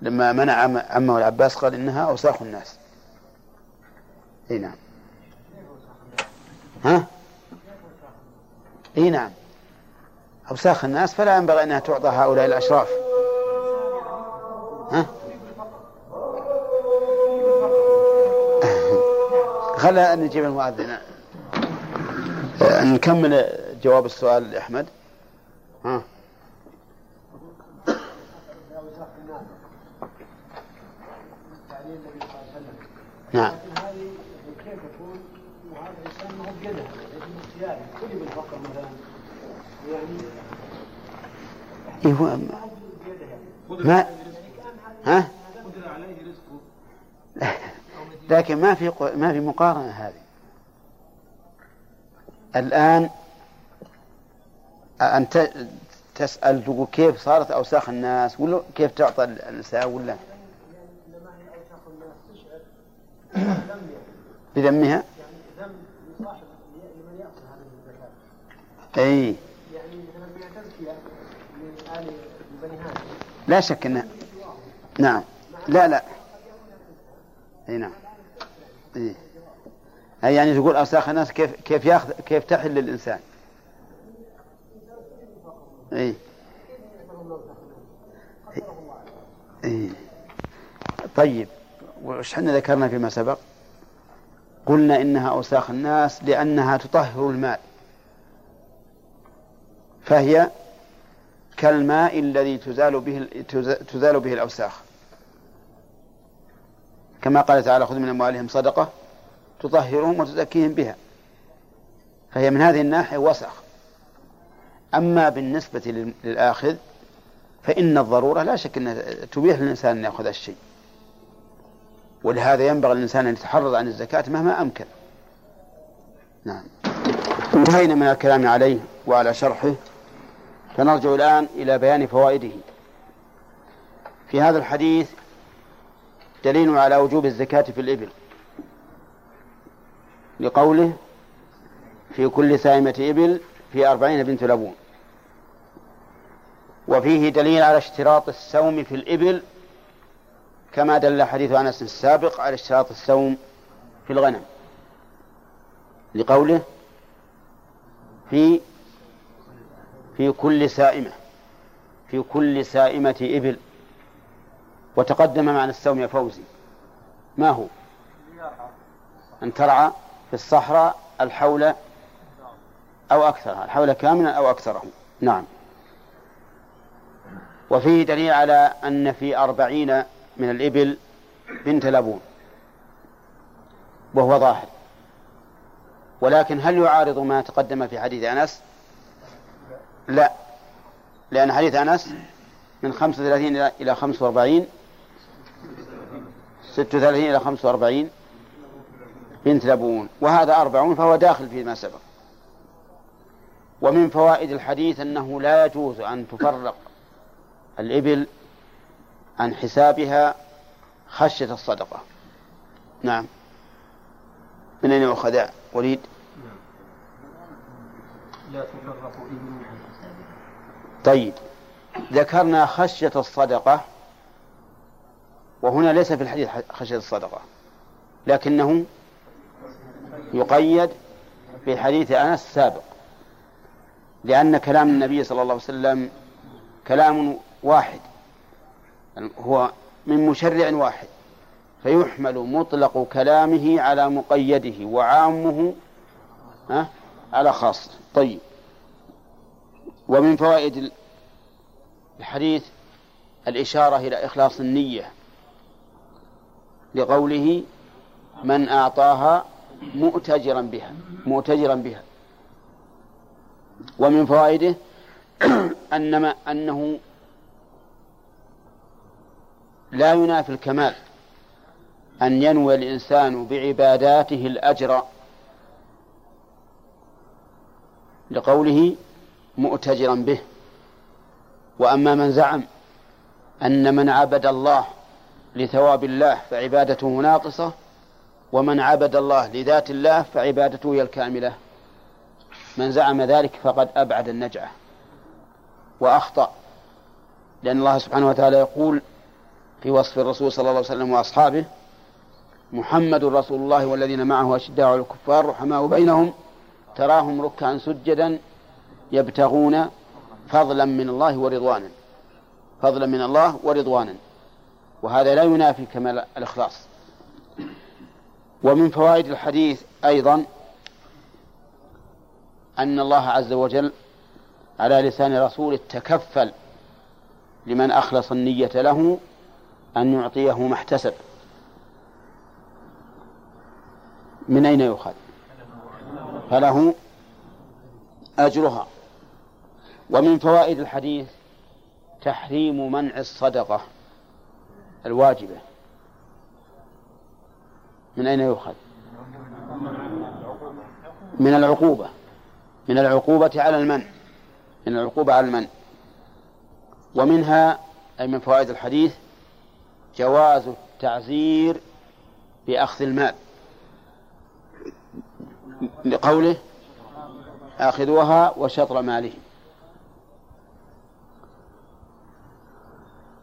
Speaker 1: لما منع عمه العباس قال إنها أوساخ الناس. إي نعم. ها؟ إي نعم. أوساخ الناس فلا ينبغي أنها تعطى هؤلاء الأشراف. ها؟ [laughs] خلى نجيب المؤذن. نكمل جواب السؤال أحمد؟ ها. نعم. كيف يكون وهذا الانسان ما هو بيده يعني كل بالفقر مثلا يعني إيه ما ها؟ لكن ما في ما في مقارنة هذه. الآن أنت تسأل تقول كيف صارت أوساخ الناس؟ ولا كيف تعطى النساء ولا؟ بذمها إي. لا شك انه نعم. لا لا. إي نعم. اي أي. يعني تقول أوساخ الناس كيف كيف ياخذ كيف تحل للإنسان؟ اي اي طيب وش إحنا ذكرنا فيما سبق؟ قلنا إنها أوساخ الناس لأنها تطهر الماء. فهي كالماء الذي تزال به تزال به الأوساخ. كما قال تعالى خذ من أموالهم صدقة تطهرهم وتزكيهم بها. فهي من هذه الناحية وسخ. أما بالنسبة للآخذ فإن الضرورة لا شك أنها تبيح للإنسان أن يأخذ الشيء. ولهذا ينبغي للإنسان أن يتحرز عن الزكاة مهما أمكن. نعم. انتهينا من الكلام عليه وعلى شرحه. فنرجع الآن إلى بيان فوائده. في هذا الحديث دليل على وجوب الزكاة في الإبل. لقوله في كل سائمة إبل في أربعين بنت لبون. وفيه دليل على اشتراط السوم في الإبل كما دل حديث أنس السابق على اشتراط السوم في الغنم. لقوله في في كل سائمة في كل سائمة إبل. وتقدم معنى السوم يا فوزي. ما هو؟ أن ترعى في الصحراء الحول أو أكثرها الحول كاملا أو أكثره نعم. وفيه دليل على أن في أربعين من الإبل بنت لبون وهو ظاهر. ولكن هل يعارض ما تقدم في حديث أنس؟ لا. لأن حديث أنس من خمسة وثلاثين إلى خمسة وأربعين ستة وثلاثين إلى خمسة وأربعين بنت لبون وهذا أربعون فهو داخل فيما سبق. ومن فوائد الحديث أنه لا يجوز أن تفرق الإبل عن حسابها خشية الصدقة. نعم. من أين يؤخذ وليد؟
Speaker 5: لا تفرق إبل عن حسابها.
Speaker 1: طيب. ذكرنا خشية الصدقة وهنا ليس في الحديث خشية الصدقة لكنه يقيد في حديث أنس السابق. لأن كلام النبي صلى الله عليه وسلم كلام واحد هو من مشرع واحد فيحمل مطلق كلامه على مقيده وعامه على خاص. طيب. ومن فوائد الحديث الإشارة إلى إخلاص النية لقوله من أعطاها مؤتجرا بها مؤتجرا بها. ومن فوائده [clears throat] أنما أنه لا ينافي الكمال. أن ينوي الإنسان بعباداته الأجر لقوله مؤتجرا به. وأما من زعم أن من عبد الله لثواب الله فعبادته ناقصة ومن عبد الله لذات الله فعبادته هي الكاملة. من زعم ذلك فقد أبعد النجعة وأخطأ. لأن الله سبحانه وتعالى يقول في وصف الرسول صلى الله عليه وسلم وأصحابه محمد رسول الله والذين معه أشداء على الكفار رحماء بينهم تراهم ركعا سجدا يبتغون فضلا من الله ورضوانا فضلا من الله ورضوانا. وهذا لا ينافي كمال الإخلاص. ومن فوائد الحديث أيضا أن الله عز وجل على لسان رسوله تكفل لمن أخلص النية له أن يعطيه ما احتسب. من أين يؤخذ؟ فله أجرها. ومن فوائد الحديث تحريم منع الصدقة الواجبة. من أين يؤخذ؟ من العقوبة. من العقوبة على المنع من العقوبة على المنع ومنها أي من فوائد الحديث جواز التعزير بأخذ المال. لقوله آخذوها وشطر مالهم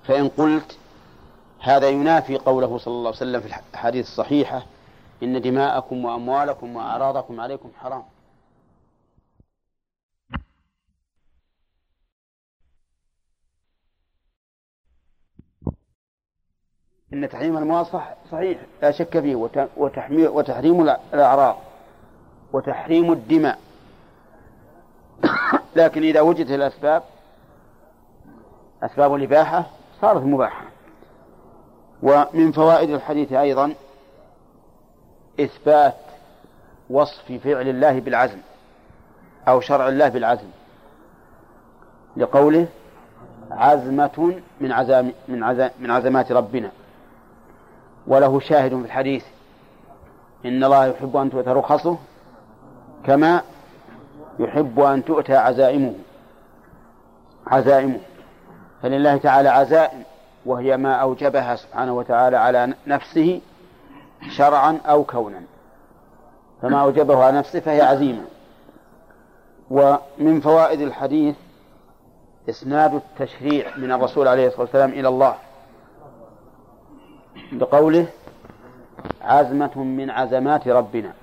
Speaker 1: فإن قلت هذا ينافي قوله صلى الله عليه وسلم في الحديث الصحيحة إن دماءكم وأموالكم وأعراضكم عليكم حرام. إن تحريم الأموال صح صحيح لا شك فيه وتحريم الأعراض وتحريم الدماء. [coughs] لكن إذا وجدت الأسباب أسباب الإباحة صارت مباحة. ومن فوائد الحديث أيضا إثبات وصف فعل الله بالعزم أو شرع الله بالعزم. لقوله عزمة من عزام من عزم من عزمات ربنا. وله شاهد في الحديث. إن الله يحب أن تؤتى رخصه كما يحب أن تؤتى عزائمه. عزائمه. فلله تعالى عزائم وهي ما أوجبها سبحانه وتعالى على نفسه شرعا أو كونا. فما أوجبه على نفسه فهي عزيمة. ومن فوائد الحديث إسناد التشريع من الرسول عليه الصلاة والسلام إلى الله. بقوله عزمة من عزمات ربنا.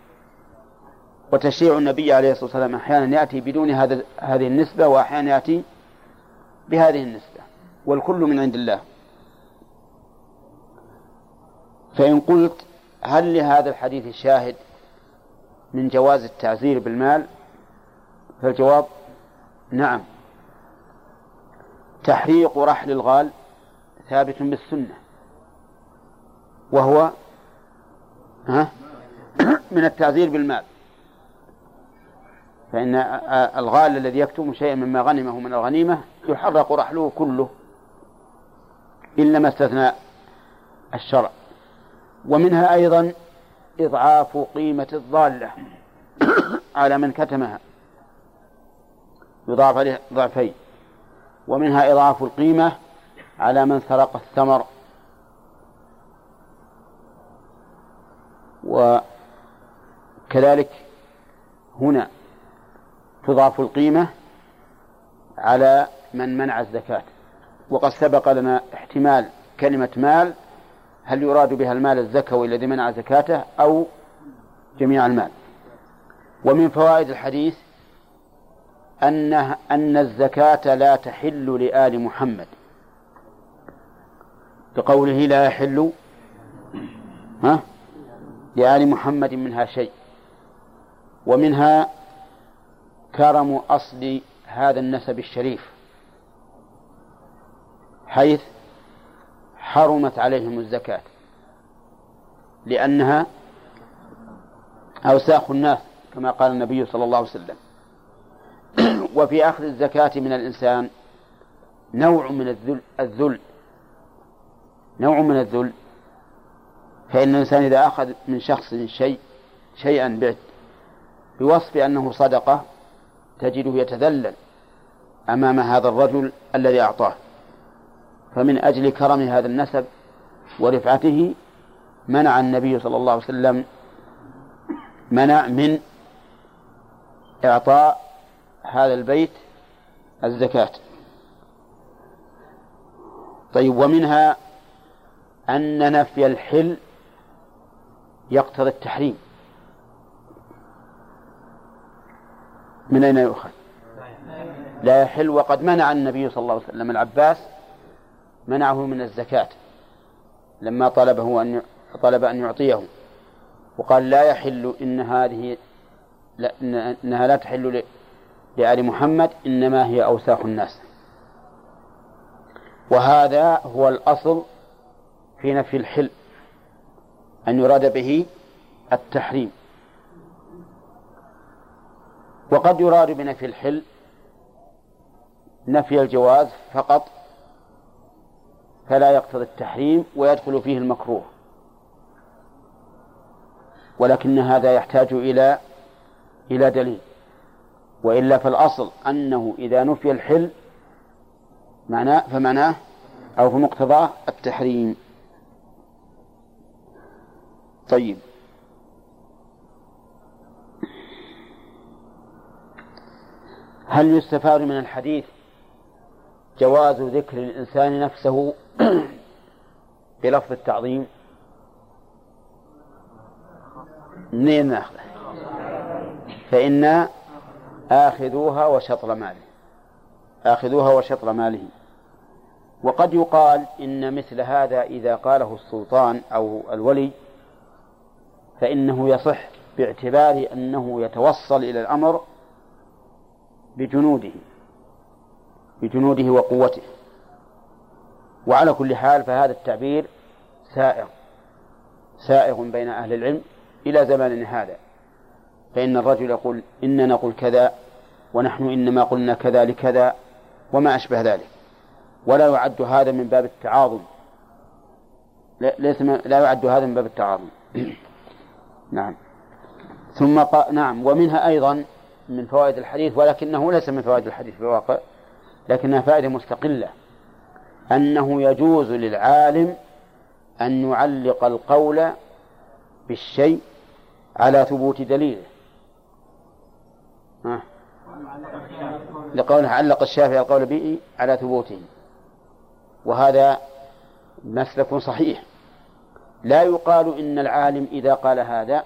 Speaker 1: وتشريع النبي عليه الصلاة والسلام أحيانا يأتي بدون هذا هذه النسبة وأحيانا يأتي بهذه النسبة. والكل من عند الله. فإن قلت هل لهذا الحديث شاهد من جواز التعزير بالمال؟ فالجواب نعم. تحريق رحل الغال ثابت بالسنة. وهو ها من التعزير بالمال. فإن الغال الذي يكتم شيئا مما غنمه من الغنيمة يحرق رحله كله إلا ما استثنى الشرع. ومنها أيضا إضعاف قيمة الضالة [coughs] على من كتمها يضاعف ضعفين. ومنها إضعاف القيمة على من سرق الثمر وكذلك هنا تضاف القيمة على من منع الزكاة. وقد سبق لنا احتمال كلمة مال هل يراد بها المال الزكوي الذي منع زكاته أو جميع المال؟ ومن فوائد الحديث أنه أن الزكاة لا تحل لآل محمد. بقوله لا يحل ها؟ لآل محمد منها شيء. ومنها كرم أصل هذا النسب الشريف حيث حرمت عليهم الزكاة لأنها أوساخ الناس كما قال النبي صلى الله عليه وسلم. [clears throat] وفي أخذ الزكاة من الإنسان نوع من الذل الذل. نوع من الذل. فإن الإنسان إذا أخذ من شخص شيء شيئا بوصف أنه صدقة تجده يتذلل أمام هذا الرجل الذي أعطاه. فمن أجل كرم هذا النسب ورفعته منع النبي صلى الله عليه وسلم منع من إعطاء هذا البيت الزكاة. طيب ومنها أن نفي الحل يقتضي التحريم. من أين يؤخذ؟ لا يحل. وقد منع النبي صلى الله عليه وسلم العباس منعه من الزكاة لما طلبه أن طلب أن يعطيه. وقال لا يحل إن هذه لا إنها لا تحل لآل محمد إنما هي أوساخ الناس. وهذا هو الأصل في نفي الحل. أن يراد به التحريم. وقد يراد بنفي الحل نفي الجواز فقط فلا يقتضي التحريم ويدخل فيه المكروه. ولكن هذا يحتاج إلى إلى دليل. وإلا فالأصل أنه إذا نفي الحل معناه فمعناه أو في مقتضاه التحريم. طيب. هل يستفاد من الحديث جواز ذكر الإنسان نفسه [clears throat] بلفظ التعظيم؟ منين ناخذه؟ فإن آخذوها وشطر ماله. آخذوها وشطر ماله. وقد يقال إن مثل هذا إذا قاله السلطان أو الولي فإنه يصح باعتبار أنه يتوصل إلى الأمر بجنوده بجنوده وقوته. وعلى كل حال فهذا التعبير سائغ سائغ بين أهل العلم إلى زماننا هذا. فإن الرجل يقول إننا نقول كذا ونحن إنما قلنا كذا لكذا وما أشبه ذلك. ولا يعد هذا من باب التعاظم. ليس لا يعد هذا من باب التعاظم. [clears throat] نعم. ثم قال نعم ومنها أيضا من فوائد الحديث ولكنه ليس من فوائد الحديث في الواقع لكنها فائدة مستقلة أنه يجوز للعالم أن يعلق القول بالشيء على ثبوت دليله. ها. لقوله علق الشافعي القول به على ثبوته. وهذا مسلك صحيح. لا يقال إن العالم إذا قال هذا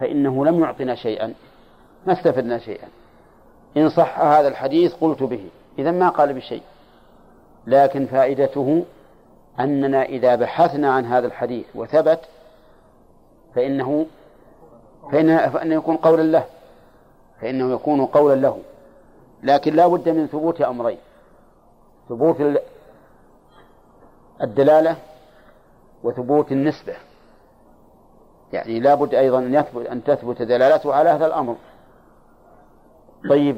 Speaker 1: فإنه لم يعطنا شيئا ما استفدنا شيئا. إن صح هذا الحديث قلت به إذا ما قال بشيء. لكن فائدته أننا إذا بحثنا عن هذا الحديث وثبت فإنه فإنه, فإنه يكون قولا له فإنه يكون قولا له. لكن لا بد من ثبوت أمرين ثبوت الدلالة وثبوت النسبة. يعني لا بد أيضا أن يثبت أن تثبت دلالته على هذا الأمر. طيب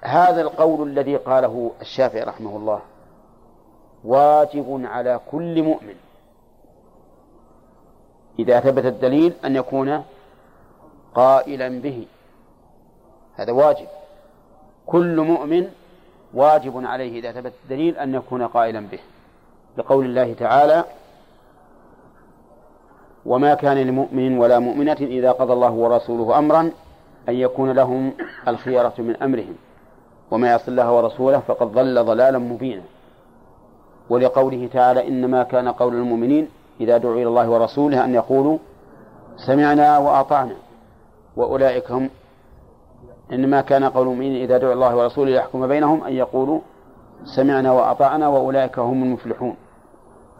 Speaker 1: هذا القول الذي قاله الشافعي رحمه الله واجب على كل مؤمن. إذا ثبت الدليل أن يكون قائلا به. هذا واجب. كل مؤمن واجب عليه إذا ثبت الدليل أن يكون قائلا به. لقول الله تعالى وما كان لمؤمن ولا مؤمنة إذا قضى الله ورسوله أمرا أن يكون لهم الخيرة من أمرهم. وما يعص الله ورسوله فقد ضل ضلالا مبينا. ولقوله تعالى إنما كان قول المؤمنين إذا دعوا إلى الله ورسوله أن يقولوا سمعنا وأطعنا. وأولئك هم إنما كان قول المؤمنين إذا دعوا الله ورسوله ليحكم بينهم أن يقولوا سمعنا وأطعنا وأولئك هم المفلحون.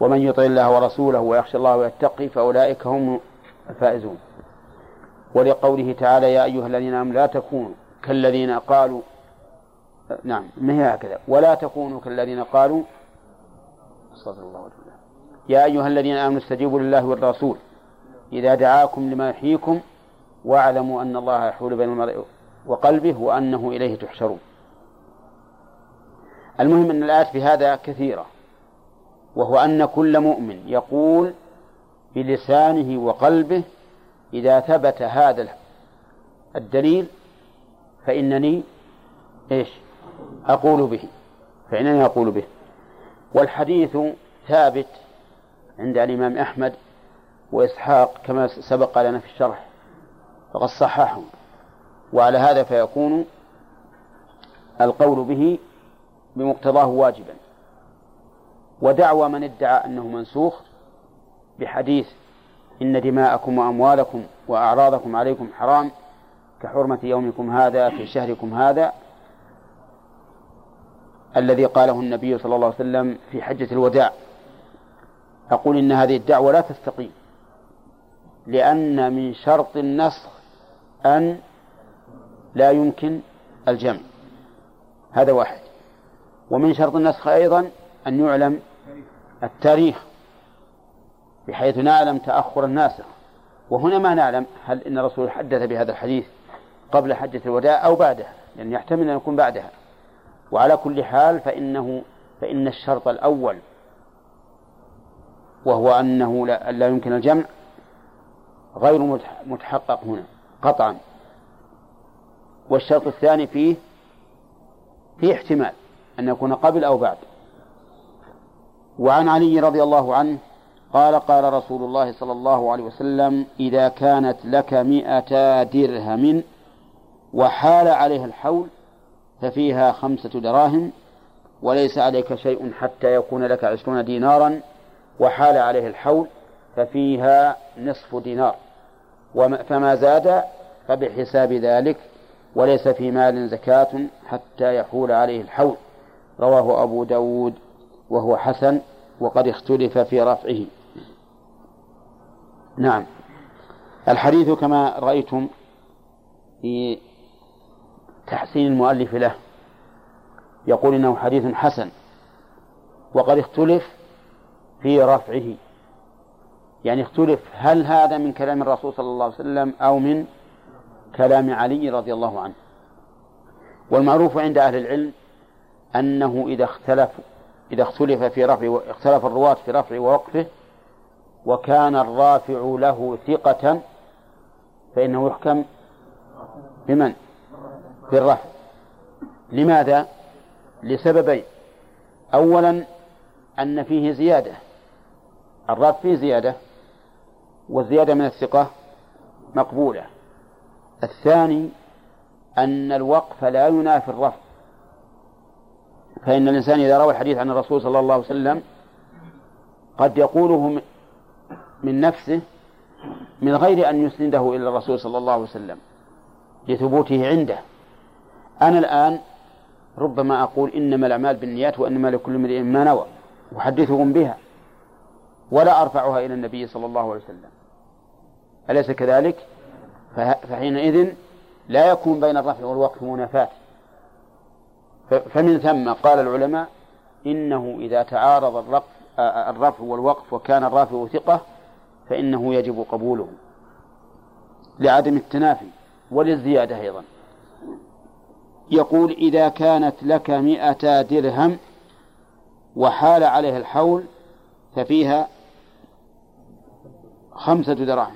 Speaker 1: ومن يطع الله ورسوله ويخشى الله ويتقي فأولئك هم الفائزون. ولقوله تعالى يا أيها الذين آمنوا لا تكونوا كالذين قالوا نعم ما هي هكذا؟ ولا تكونوا كالذين قالوا أستغفر الله وتعالى يا أيها الذين آمنوا استجيبوا لله والرسول. إذا دعاكم لما يحييكم واعلموا أن الله يحول بين المرء وقلبه وأنه إليه تحشرون. المهم أن الآيات في هذا كثيرة. وهو أن كل مؤمن يقول بلسانه وقلبه إذا ثبت هذا الدليل فإنني إيش؟ أقول به فإنني أقول به. والحديث ثابت عند الإمام أحمد وإسحاق كما سبق لنا في الشرح فقد صححه. وعلى هذا فيكون القول به بمقتضاه واجبا. ودعوى من ادعى أنه منسوخ بحديث إن دماءكم وأموالكم وأعراضكم عليكم حرام كحرمة يومكم هذا في شهركم هذا الذي قاله النبي صلى الله عليه وسلم في حجة الوداع. أقول إن هذه الدعوة لا تستقيم لأن من شرط النسخ أن لا يمكن الجمع هذا واحد. ومن شرط النسخ أيضا أن يعلم التاريخ بحيث نعلم تأخر الناسخ وهنا ما نعلم هل إن الرسول حدث بهذا الحديث قبل حجة الوداع أو بعدها لأن يعني يحتمل أن يكون بعدها. وعلى كل حال فإنه فإن الشرط الأول وهو أنه لا, لا يمكن الجمع غير متحقق هنا قطعا. والشرط الثاني فيه فيه احتمال أن يكون قبل أو بعد. وعن علي رضي الله عنه قال قال رسول الله صلى الله عليه وسلم إذا كانت لك مئتا درهم وحال عليها الحول ففيها خمسة دراهم وليس عليك شيء حتى يكون لك عشرون دينارا وحال عليه الحول ففيها نصف دينار. فما زاد فبحساب ذلك وليس في مال زكاة حتى يحول عليه الحول. رواه أبو داود وهو حسن وقد اختلف في رفعه. نعم. الحديث كما رأيتم في تحسين المؤلف له. يقول إنه حديث حسن. وقد اختلف في رفعه. يعني اختلف هل هذا من كلام الرسول صلى الله عليه وسلم أو من كلام علي رضي الله عنه. والمعروف عند أهل العلم أنه إذا اختلف إذا اختلف في رفع اختلف الرواة في رفع ووقفه وكان الرافع له ثقة فإنه يحكم بمن؟ بالرفع لماذا؟ لسببين. أولا أن فيه زيادة. الرفع فيه زيادة والزيادة من الثقة مقبولة. الثاني أن الوقف لا ينافي الرفع. فإن الإنسان إذا روى الحديث عن الرسول صلى الله عليه وسلم قد يقوله من نفسه من غير أن يسنده إلى الرسول صلى الله عليه وسلم لثبوته عنده. أنا الآن ربما أقول إنما الأعمال بالنيات وإنما لكل امرئ ما نوى أحدثهم بها ولا أرفعها إلى النبي صلى الله عليه وسلم. أليس كذلك؟ فحينئذ لا يكون بين الرفع والوقف منافاة. فمن ثم قال العلماء إنه إذا تعارض الرفع, الرفع والوقف وكان الرافع ثقة فإنه يجب قبوله لعدم التنافي وللزيادة أيضا. يقول إذا كانت لك مئة درهم وحال عليها الحول ففيها خمسة دراهم.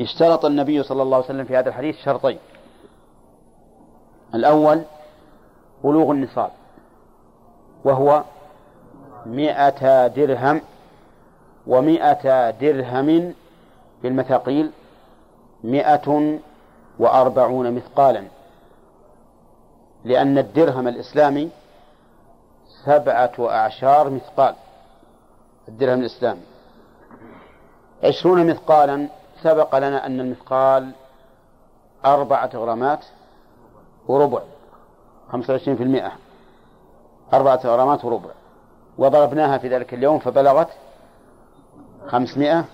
Speaker 1: اشترط النبي صلى الله عليه وسلم في هذا الحديث شرطين. الأول بلوغ النصاب وهو مئة درهم ومئة درهم بالمثاقيل مئة وأربعون مثقالا لأن الدرهم الإسلامي سبعة أعشار مثقال الدرهم الإسلامي. عشرون مثقالا سبق لنا أن المثقال أربعة غرامات وربع. خمسة وعشرين في المئة. أربعة غرامات وربع. وضربناها في ذلك اليوم فبلغت خمسمائة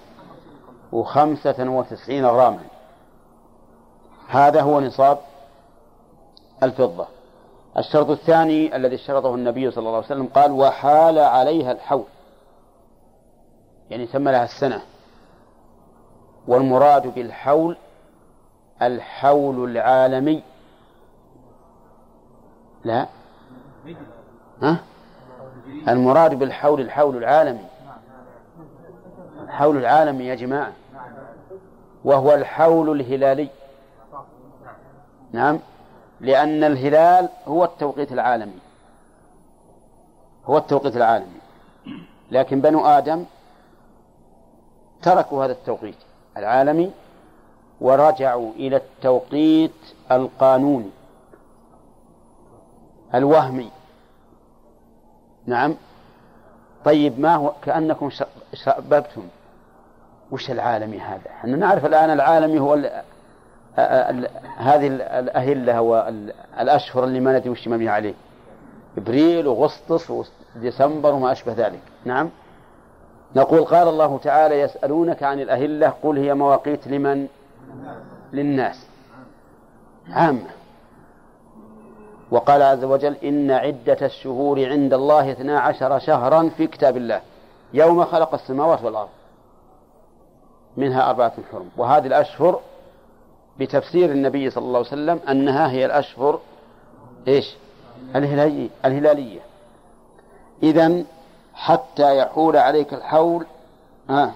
Speaker 1: وخمسة وتسعين غراما. هذا هو نصاب الفضة. الشرط الثاني الذي اشترطه النبي صلى الله عليه وسلم قال وحال عليها الحول يعني سمى لها السنة. والمراد بالحول الحول العالمي. لا. ها؟ المراد بالحول الحول العالمي. الحول العالمي يا جماعة. وهو الحول الهلالي. نعم. لأن الهلال هو التوقيت العالمي. هو التوقيت العالمي. لكن بنو آدم تركوا هذا التوقيت العالمي ورجعوا إلى التوقيت القانوني. الوهمي. نعم. طيب ما هو كأنكم شببتم وش العالمي هذا؟ إحنا نعرف الآن العالمي هو ال ال هذه الأهلة والأشهر اللي ما ندري وش مبني عليه. إبريل وأغسطس وديسمبر وما أشبه ذلك. نعم. نقول قال الله تعالى يسألونك عن الأهلة قل هي مواقيت لمن؟ للناس. عامة. وقال عز وجل إن عدة الشهور عند الله اثنا عشر شهرا في كتاب الله. يوم خلق السماوات والأرض. منها أربعة حرم. وهذه الأشهر بتفسير النبي صلى الله عليه وسلم أنها هي الأشهر إيش؟ الهلالية, الهلالية. إذا حتى يحول عليك الحول آه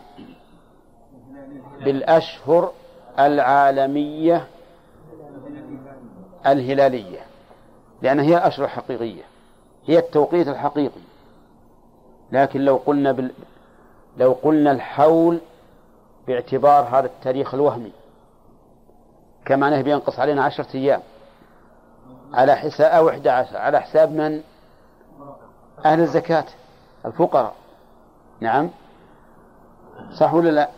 Speaker 1: بالأشهر العالمية الهلالية. لأنها هي الأشهر الحقيقية هي التوقيت الحقيقي. لكن لو قلنا بال... لو قلنا الحول باعتبار هذا التاريخ الوهمي كما أنه بينقص علينا عشرة أيام. على حساب أو إحدى عشر على حساب من؟ أهل الزكاة الفقراء. نعم. صح ولا لا؟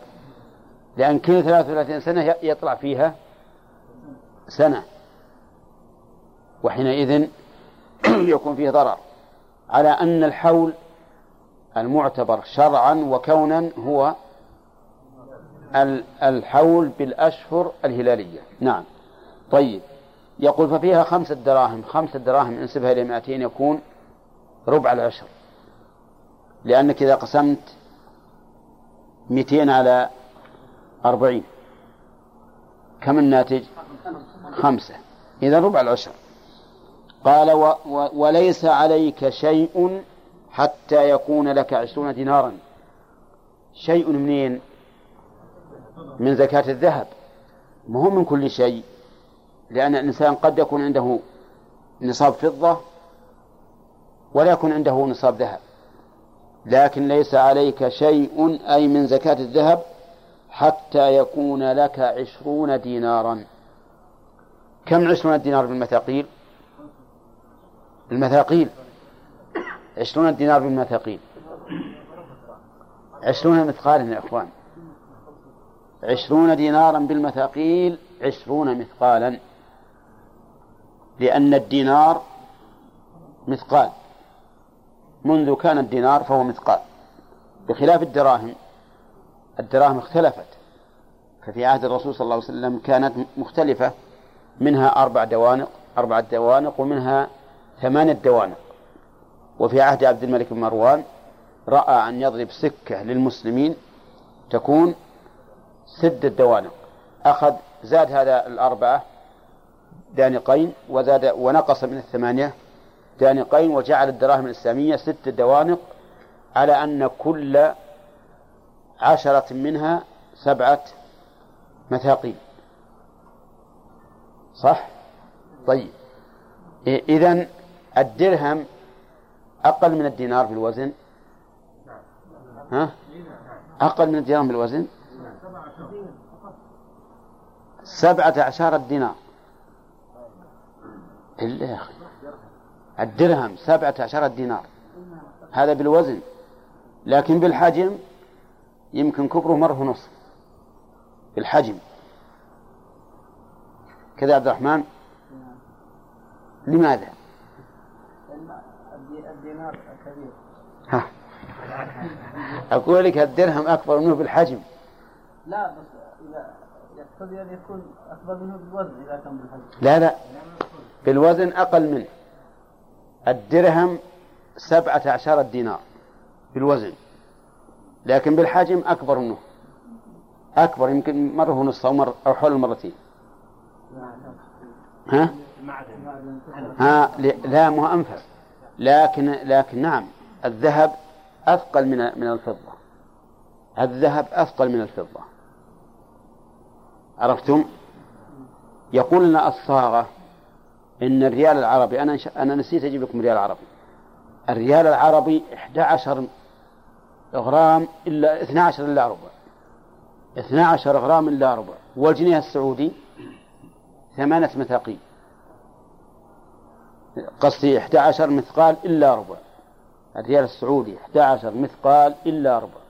Speaker 1: لأن كل 33 سنة يطلع فيها سنة. وحينئذ [clears throat] يكون فيه ضرر على أن الحول المعتبر شرعا وكونا هو الحول بالأشهر الهلالية. نعم. طيب. يقول ففيها خمسة دراهم خمسة دراهم انسبها إلى 200 يكون ربع العشر. لأنك إذا قسمت 200 على أربعين كم الناتج؟ خمسة. إذا ربع العشر. قال و و وليس عليك شيء حتى يكون لك عشرون دينارا. شيء منين؟ من زكاة الذهب. مو من كل شيء. لأن الإنسان قد يكون عنده نصاب فضة ولا يكون عنده نصاب ذهب. لكن ليس عليك شيء أي من زكاة الذهب حتى يكون لك عشرون دينارا. كم عشرون دينار بالمثاقيل؟ المثاقيل. عشرون دينار بالمثاقيل. عشرون مثقالا يا إخوان. عشرون دينارا بالمثاقيل عشرون مثقالا. لأن الدينار مثقال. منذ كان الدينار فهو مثقال. بخلاف الدراهم الدراهم اختلفت. ففي عهد الرسول صلى الله عليه وسلم كانت مختلفة. منها أربع دوانق أربعة دوانق ومنها ثمانية دوانق وفي عهد عبد الملك بن مروان رأى أن يضرب سكة للمسلمين تكون ست دوانق أخذ زاد هذا الأربعة دانقين وزاد ونقص من الثمانية دانقين وجعل الدراهم الإسلامية ست دوانق على أن كل عشرة منها سبعة مثاقيل صح؟ طيب. إذن الدرهم أقل من الدينار بالوزن ها؟ أقل من الدينار بالوزن سبعة عشر دينار إلا يا أخي. الدرهم سبعة عشر دينار هذا بالوزن. لكن بالحجم يمكن كبره مرة ونصف. بالحجم. كذا عبد الرحمن. لماذا؟ الدينار كبير ها أقول لك الدرهم أكبر منه بالحجم.
Speaker 3: لا بس إذا يقتضي أن يكون أكبر منه بالوزن إذا كان بالحجم.
Speaker 1: لا لا. بالوزن أقل منه. الدرهم سبعة عشر دينار بالوزن. لكن بالحجم أكبر منه. أكبر يمكن مرة ونصف أو, مرة أو حول المرتين ها؟ ها لا مو أنفس. لكن لكن نعم الذهب أثقل من من الفضة. الذهب أثقل من الفضة. عرفتم؟ يقول لنا الصاغة إن الريال العربي أنا أنا نسيت أجيب لكم ريال عربي. الريال العربي 11 غرام إلا 12 إلا ربع. 12 غرام إلا ربع. والجنيه السعودي ثمانية مثاقيل قصدي 11 مثقال إلا ربع. الريال السعودي 11 مثقال إلا ربع.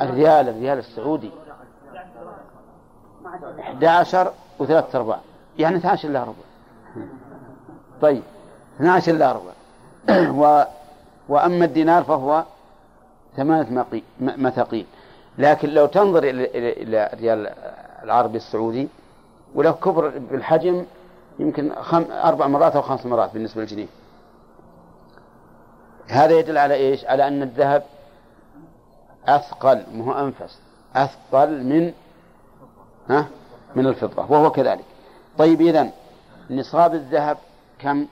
Speaker 1: الريال الريال السعودي 11 وثلاثة أرباع. يعني 12 إلا ربع. طيب 12 إلا ربع. [clears throat] و وأما الدينار فهو ثمانية مثاقيل لكن لو تنظر إلى الريال العربي السعودي ولو كبر بالحجم يمكن خم... أربع مرات أو خمس مرات بالنسبة للجنيه. هذا يدل على إيش؟ على أن الذهب أثقل مو أنفس أثقل من ها؟ من الفضة وهو كذلك. طيب إذن نصاب الذهب كم؟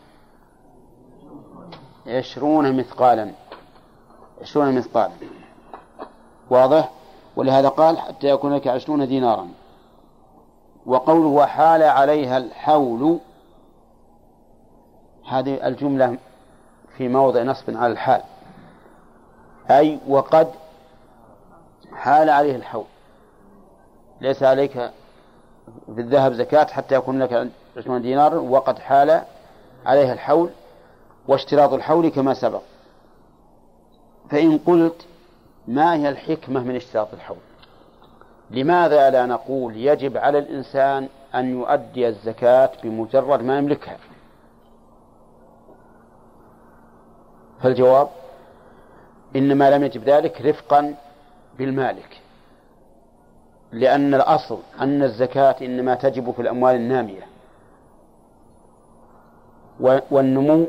Speaker 1: عشرون مثقالا. عشرون مثقالا. واضح؟ ولهذا قال حتى يكون لك عشرون دينارا. وقوله وحال عليها الحول هذه الجملة في موضع نصب على الحال. أي وقد حال عليه الحول. ليس عليك في الذهب زكاة حتى يكون لك عشرون دينار وقد حال عليها الحول واشتراط الحول كما سبق. فإن قلت ما هي الحكمة من اشتراط الحول؟ لماذا لا نقول يجب على الإنسان أن يؤدي الزكاة بمجرد ما يملكها؟ فالجواب إنما لم يجب ذلك رفقا بالمالك لأن الأصل أن الزكاة إنما تجب في الأموال النامية والنمو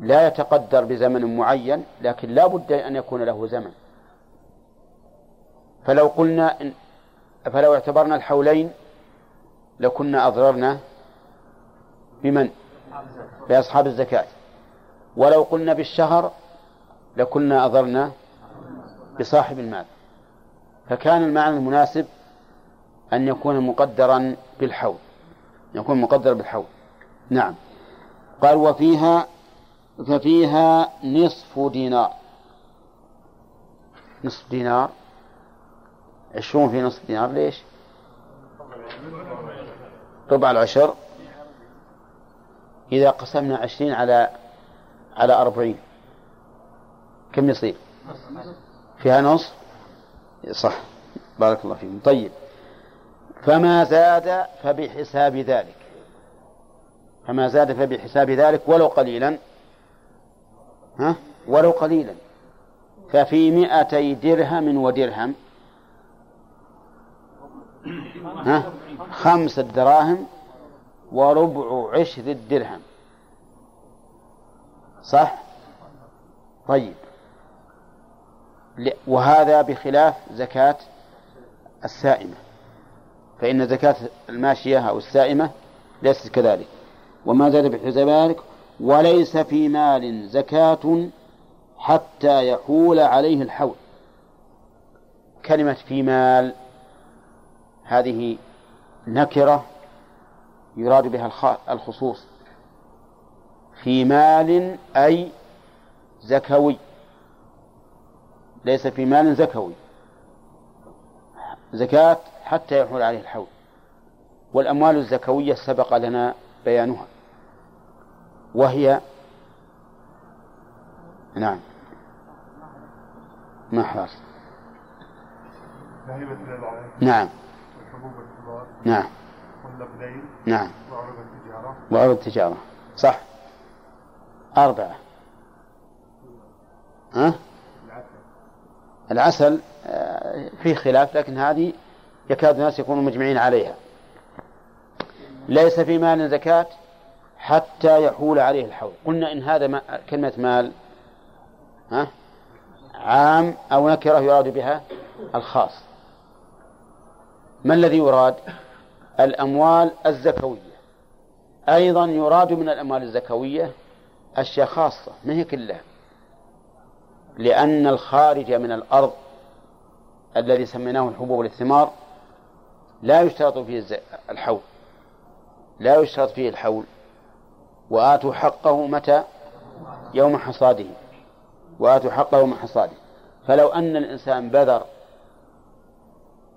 Speaker 1: لا يتقدر بزمن معين لكن لا بد أن يكون له زمن فلو قلنا إن فلو اعتبرنا الحولين لكنا أضررنا بمن؟ بأصحاب الزكاة ولو قلنا بالشهر لكنا أضرنا بصاحب المال. فكان المعنى المناسب أن يكون مقدرا بالحول يكون مقدر بالحول نعم. قال وفيها ففيها نصف دينار. نصف دينار. عشرون في نصف دينار ليش؟ ربع العشر. إذا قسمنا عشرين على على أربعين. كم يصير؟ فيها نصف صح. بارك الله فيكم. طيب. فما زاد فبحساب ذلك. فما زاد فبحساب ذلك ولو قليلا. ها؟ ولو قليلا. ففي مئتي درهم ودرهم ها؟ خمسة دراهم وربع عشر الدرهم صح؟ طيب. وهذا بخلاف زكاة السائمة. فإن زكاة الماشية أو السائمة ليست كذلك. وما زاد بحسب ذلك وليس في مال زكاة حتى يحول عليه الحول. كلمة في مال هذه نكرة يراد بها الخصوص. في مال أي زكوي. ليس في مال زكوي. زكاة حتى يحول عليه الحول. والأموال الزكوية سبق لنا بيانها. وهي نعم. ما حاصل نعم. نعم. والنقدين نعم. وعروض التجارة. وعروض التجارة. صح. أربعة. ها؟ العسل آه، فيه خلاف لكن هذه يكاد الناس يكونوا مجمعين عليها. ليس في مال زكاة حتى يحول عليه الحول. قلنا إن هذا ما كلمة مال ها؟ عام أو نكرة يراد بها الخاص. ما الذي يراد؟ الأموال الزكوية. أيضا يراد من الأموال الزكوية أشياء خاصة ما هي كلها؟ لأن الخارج من الأرض الذي سميناه الحبوب والثمار لا يشترط فيه الحول لا يشترط فيه الحول. وآتوا حقه متى؟ يوم حصاده. وآتوا حقه يوم حصاده. فلو أن الإنسان بذر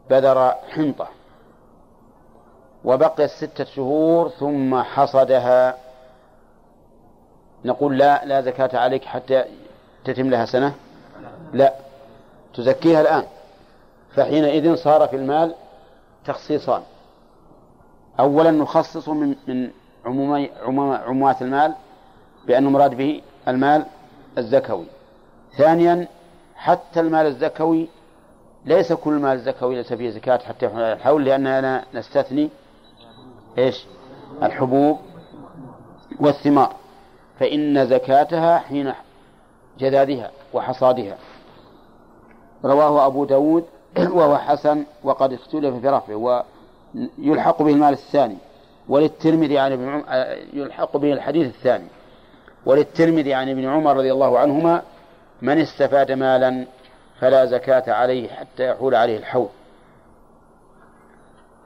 Speaker 1: بذر حنطة وبقيت ستة شهور ثم حصدها نقول لا لا زكاة عليك حتى تتم لها سنة؟ لا. تزكيها الآن. فحينئذ صار في المال تخصيصان. أولا نخصص من من عمومي عمومات المال بأنه مراد به المال الزكوي. ثانيا حتى المال الزكوي ليس كل مال الزكوي ليس فيه زكاة حتى يحول الحول لأننا نستثني إيش؟ الحبوب والثمار. فإن زكاتها حين جذاذها وحصادها. رواه أبو داود [clears throat] وهو حسن وقد اختلف في رفعه ويلحق به المال الثاني. وللترمذي عن ابن عمر يلحق به الحديث الثاني. وللترمذي عن ابن عمر رضي الله عنهما من استفاد مالا فلا زكاة عليه حتى يحول عليه الحول.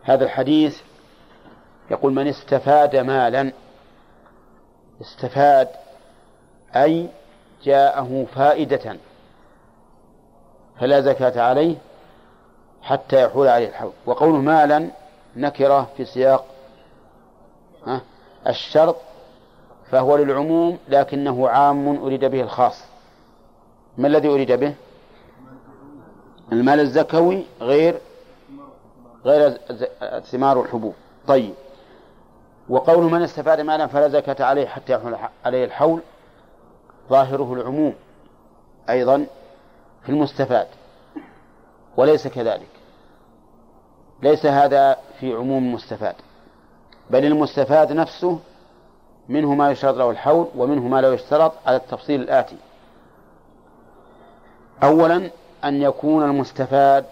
Speaker 1: هذا الحديث يقول من استفاد مالا استفاد أي جاءه فائدة فلا زكاة عليه حتى يحول عليه الحول. وقوله مالا نكرة في سياق الشرط فهو للعموم لكنه عام أريد به الخاص. ما الذي أريد به؟ المال الزكوي غير غير الثمار والحبوب طيب. وقول من استفاد مالا فلا زكاة عليه حتى يحول عليه الحول ظاهره العموم أيضا في المستفاد وليس كذلك. ليس هذا في عموم المستفاد بل المستفاد نفسه منه ما يشترط له الحول ومنه ما لا يشترط على التفصيل الآتي. أولا أن يكون المستفاد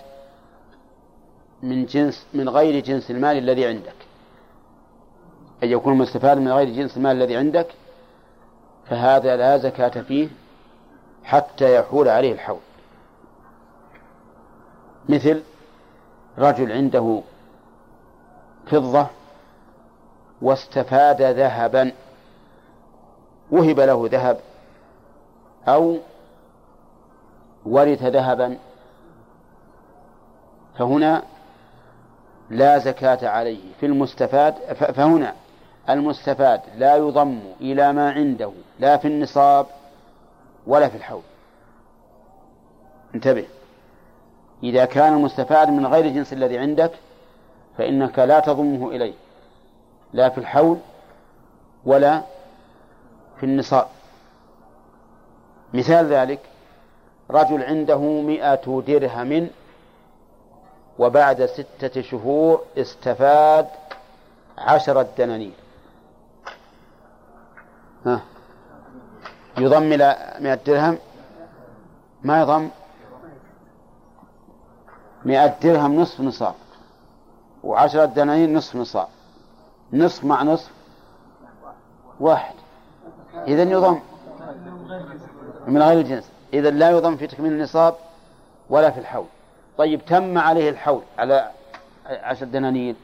Speaker 1: من جنس من غير جنس المال الذي عندك. أن يكون المستفاد من غير جنس المال الذي عندك فهذا لا زكاة فيه حتى يحول عليه الحول. مثل رجل عنده فضة واستفاد ذهبا وهب له ذهب أو ورث ذهبا فهنا لا زكاة عليه. في المستفاد فهنا المستفاد لا يضم إلى ما عنده لا في النصاب ولا في الحول. انتبه. إذا كان المستفاد من غير الجنس الذي عندك فإنك لا تضمه إليه لا في الحول ولا في النصاب. مثال ذلك رجل عنده مئة درهم وبعد ستة شهور استفاد عشرة دنانير. ها. يضم إلى مئة درهم. ما يضم؟ مئة درهم نصف نصاب. وعشرة دنانير نصف نصاب. نصف مع نصف واحد. إذا يضم. من غير الجنس. إذا لا يضم في تكميل النصاب ولا في الحول. طيب تم عليه الحول على عشر دنانير.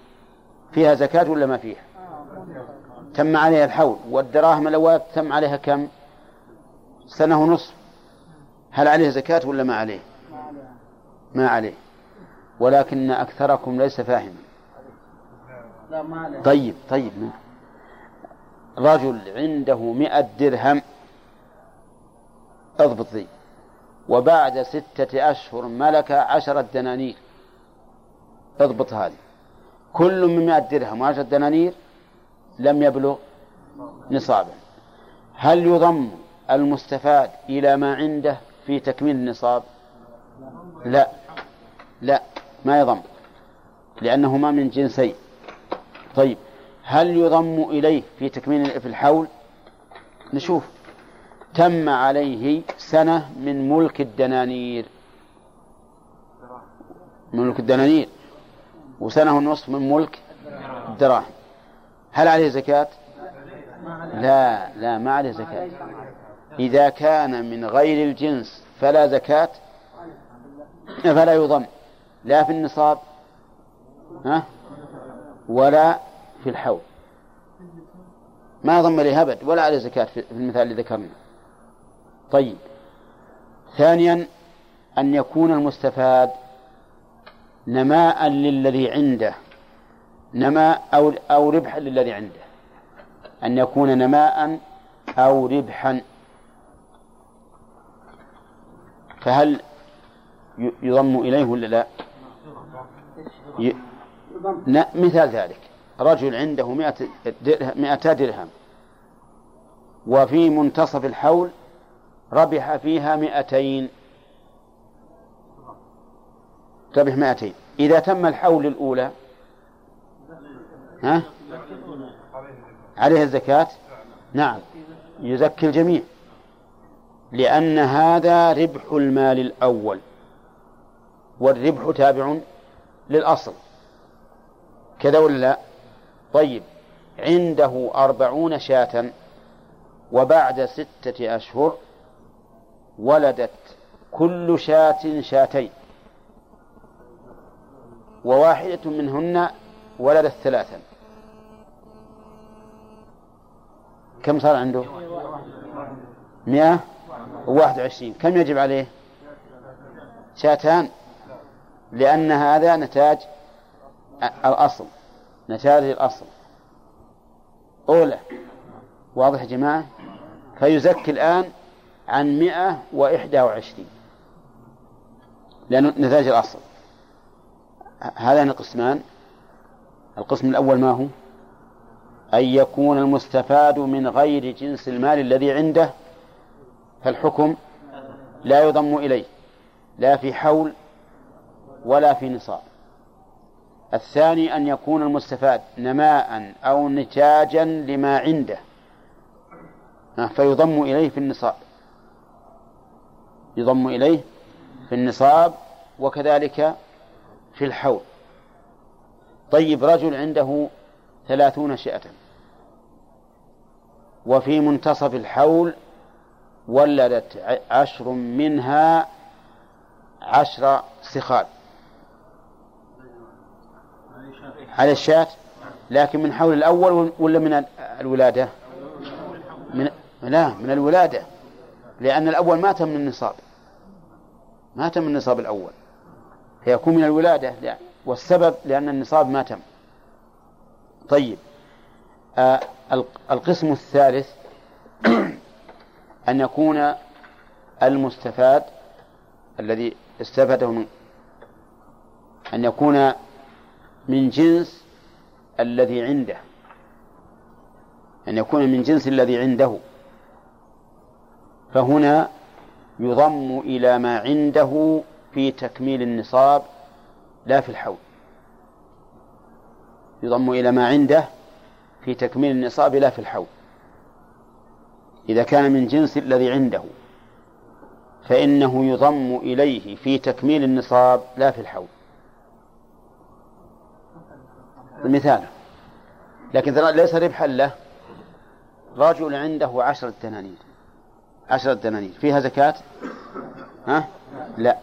Speaker 1: فيها زكاة ولا ما فيها؟ تم عليها الحول والدراهم الأول تم عليها كم؟ سنة ونصف. هل عليه زكاة ولا ما عليه؟ ما عليه. ولكن أكثركم ليس فاهما. طيب طيب. رجل عنده مئة درهم. اضبط ذي وبعد ستة أشهر ملك عشرة دنانير اضبط هذه. كل من مئة درهم وعشرة دنانير. لم يبلغ نصابا هل يضم المستفاد إلى ما عنده في تكميل النصاب؟ لا. لا ما يضم لأنهما من جنسين طيب هل يضم إليه في تكميل في الحول؟ نشوف. تم عليه سنة من ملك الدنانير. ملك الدنانير. وسنة ونصف من ملك الدراهم. هل عليه زكاة؟ لا لا ما عليه زكاة. إذا كان من غير الجنس فلا زكاة فلا يضم لا في النصاب ها ولا في الحول. ما ضم لي هبد ولا عليه زكاة في المثال اللي ذكرنا طيب. ثانيا أن يكون المستفاد نماء للذي عنده. نماء أو أو ربحا للذي عنده. أن يكون نماء أو ربحا. فهل يضم إليه ولا لا؟ ي... مثال ذلك. رجل عنده مئة درهم مئتا درهم. وفي منتصف الحول ربح فيها مئتين. ربح مئتين. إذا تم الحول الأولى ها؟ عليه الزكاة؟ نعم. يزكي الجميع. لأن هذا ربح المال الأول. والربح تابع للأصل. كذا ولا لا؟ طيب. عنده أربعون شاة وبعد ستة أشهر ولدت كل شاة شاتين. وواحدة منهن ولدت ثلاثا. كم صار عنده؟ مئة؟ وواحد وعشرين. كم يجب عليه؟ شاتان. لأن هذا نتاج الأصل. نتاج الأصل. أولى. واضح يا جماعة؟ فيزكي الآن عن مئة وإحدى وعشرين. لأن نتاج الأصل. هذان القسمان القسم الأول ما هو؟ أن يكون المستفاد من غير جنس المال الذي عنده فالحكم لا يضم إليه لا في حول ولا في نصاب. الثاني أن يكون المستفاد نماء أو نتاجا لما عنده فيضم إليه في النصاب. يضم إليه في النصاب وكذلك في الحول. طيب رجل عنده ثلاثون شاة وفي منتصف الحول ولدت عشر منها عشر سخال على الشاة؟ لكن من حول الأول ولا من الولادة؟ من لا من الولادة. لأن الأول ما تم النصاب. ما تم النصاب الأول. فيكون من الولادة لا. والسبب لأن النصاب ما تم. طيب. آه القسم الثالث [clears throat] أن يكون المستفاد الذي استفاده من أن يكون من جنس الذي عنده. أن يكون من جنس الذي عنده. فهنا يضم إلى ما عنده في تكميل النصاب لا في الحول. يضم إلى ما عنده في تكميل النصاب لا في الحول. إذا كان من جنس الذي عنده فإنه يضم إليه في تكميل النصاب لا في الحول. مثال لكن ليس ربحا له. رجل عنده عشرة دنانير. عشرة دنانير. فيها زكاة؟ ها؟ لا.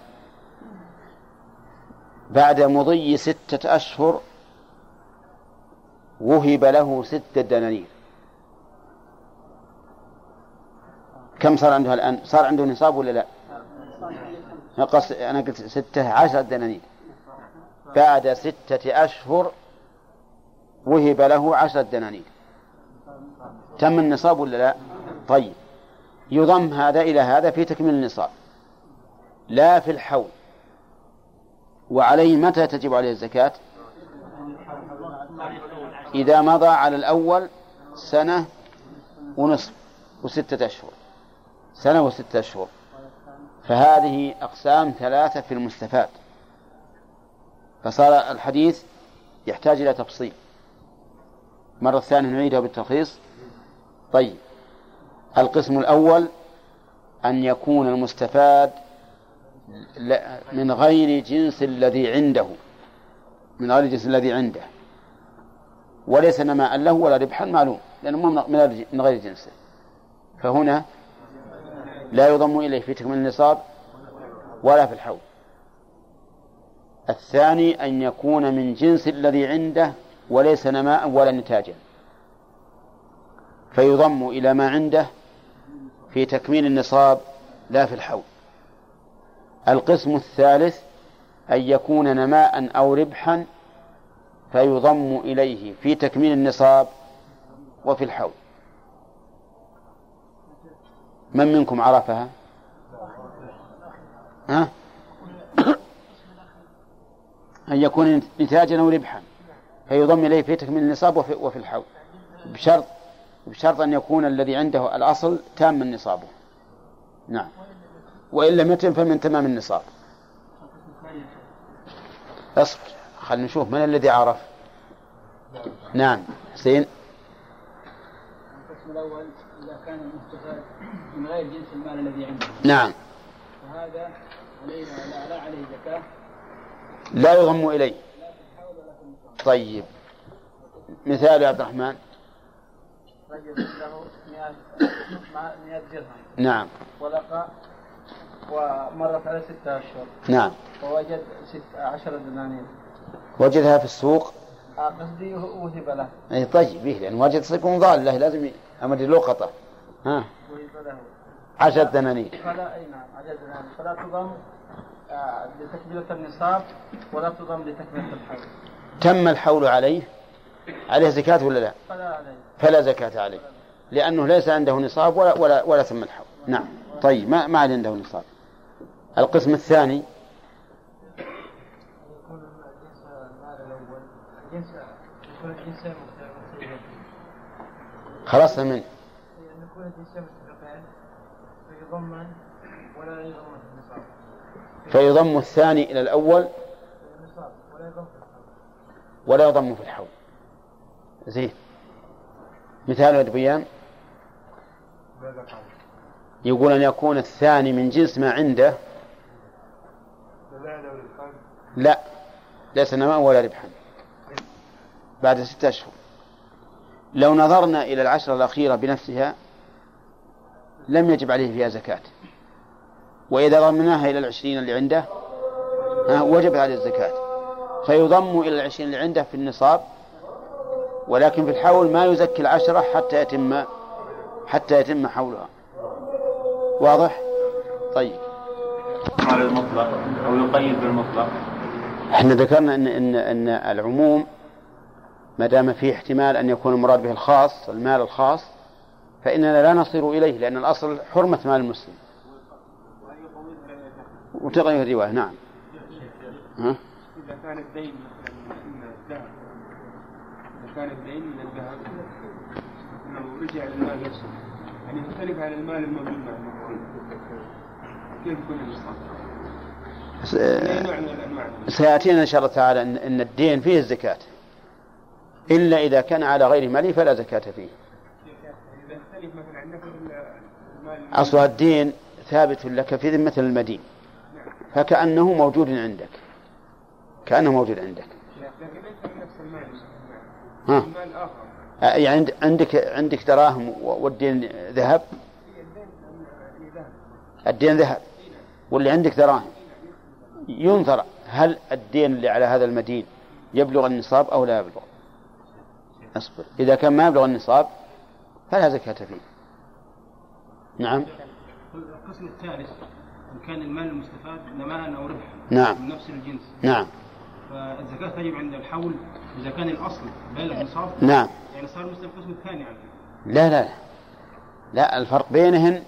Speaker 1: بعد مضي ستة أشهر وهب له ستة دنانير. كم صار عنده الآن؟ صار عنده نصاب ولا لا؟ أنا قلت ستة عشرة دنانير. بعد ستة أشهر وهب له عشرة دنانير. تم النصاب ولا لا؟ طيب. يضم هذا إلى هذا في تكميل النصاب. لا في الحول. وعليه متى تجب عليه الزكاة؟ إذا مضى على الأول سنة ونصف وستة أشهر. سنة وستة أشهر. فهذه أقسام ثلاثة في المستفاد. فصار الحديث يحتاج إلى تفصيل. مرة ثانية نعيده بالتلخيص. طيب. القسم الأول أن يكون المستفاد من غير جنس الذي عنده. من غير الجنس الذي عنده. وليس نماء له ولا ربحا معلوم لأنه من غير جنسه فهنا لا يضم إليه في تكميل النصاب ولا في الحول. الثاني أن يكون من جنس الذي عنده وليس نماء ولا نتاجا. فيضم إلى ما عنده في تكميل النصاب لا في الحول. القسم الثالث أن يكون نماء أو ربحا فيضم إليه في تكميل النصاب وفي الحول. من منكم عرفها؟ ها؟ [coughs] أن يكون نتاجا أو ربحا. فيضم إليه في تكميل النصاب وفي, وفي الحول. بشرط بشرط أن يكون الذي عنده الأصل تام نصابه. نعم. وإن لم يتم فمن تمام النصاب. اصبر خلينا نشوف من الذي عرف. نعم. حسين
Speaker 3: القسم الأول إذا كان المستفاد من غير جنس المال الذي عنده.
Speaker 1: نعم.
Speaker 3: فهذا لا, لا عليه زكاة.
Speaker 1: لا يضم إليه. طيب. مثال يا عبد الرحمن.
Speaker 3: رجل له 100 درهم.
Speaker 1: نعم.
Speaker 3: ولقى ومرت على ستة أشهر.
Speaker 1: نعم.
Speaker 3: ووجد ست عشر دنانير.
Speaker 1: وجدها في السوق.
Speaker 3: آه، قصدي وهب له.
Speaker 1: اي طيب إيه لأن وجد صيكم ضاله لازم أمر لقطه ها؟
Speaker 3: وهب له.
Speaker 1: عشر دنانير
Speaker 3: فلا أي نعم عشر دنانير فلا تضم آه، لتكملة النصاب ولا تضم لتكملة الحول.
Speaker 1: تم الحول عليه؟ عليه زكاة ولا لا؟
Speaker 3: فلا عليه.
Speaker 1: فلا زكاة عليه. لأنه ليس عنده نصاب ولا ولا ولا تم الحول. نعم. طيب ما ما عنده نصاب؟ القسم الثاني خلصنا منه
Speaker 3: أن يكون الجنسين متفقين فيضمن ولا يضمن في النصاب
Speaker 1: فيضم الثاني إلى الأول
Speaker 3: ولا
Speaker 1: يضم في الحول. زين. مثال يا بيان يقول أن يكون الثاني من جنس ما عنده. لا ليس نماء ولا ربحا. بعد ستة أشهر. لو نظرنا إلى العشرة الأخيرة بنفسها لم يجب عليه فيها زكاة. وإذا ضمناها إلى العشرين اللي عنده ها وجب عليه الزكاة. فيضم إلى العشرين اللي عنده في النصاب ولكن في الحول ما يزكي العشرة حتى يتم حتى يتم حولها. واضح؟ طيب.
Speaker 8: على المطلق أو يقيد بالمطلق.
Speaker 1: إحنا ذكرنا إن إن إن العموم ما دام فيه احتمال أن يكون المراد به الخاص المال الخاص فإننا لا نصير إليه لأن الأصل حرمة مال المسلم. وتغير الرواية نعم. ها؟
Speaker 7: إذا كان الدين من الذهب إذا كان الدين من الذهب أنه رجع للمال نفسه. يعني يختلف عن المال الموجود مع كيف يكون الأنواع
Speaker 1: سيأتينا إن شاء الله تعالى ان إن الدين فيه الزكاة. إلا إذا كان على غير مالي فلا زكاة فيه.
Speaker 7: إذا
Speaker 1: أصل الدين ثابت لك في ذمة المدين. فكأنه موجود عندك. كأنه موجود عندك. ها. يعني عند- عندك عندك دراهم والدين ذهب؟ الدين ذهب. واللي عندك دراهم. ينظر هل الدين اللي على هذا المدين يبلغ النصاب أو لا يبلغ؟ أصبر. إذا كان ما يبلغ النصاب فلا زكاة فيه. نعم.
Speaker 9: القسم الثالث إن كان المال المستفاد نماء أو ربحا
Speaker 1: نعم.
Speaker 9: من نفس الجنس.
Speaker 1: نعم.
Speaker 9: فالزكاة تجب عند الحول إذا كان الأصل بالغ نصاب
Speaker 1: نعم.
Speaker 9: يعني صار مثل القسم الثاني يعني
Speaker 1: لا لا لا. لا الفرق بينهن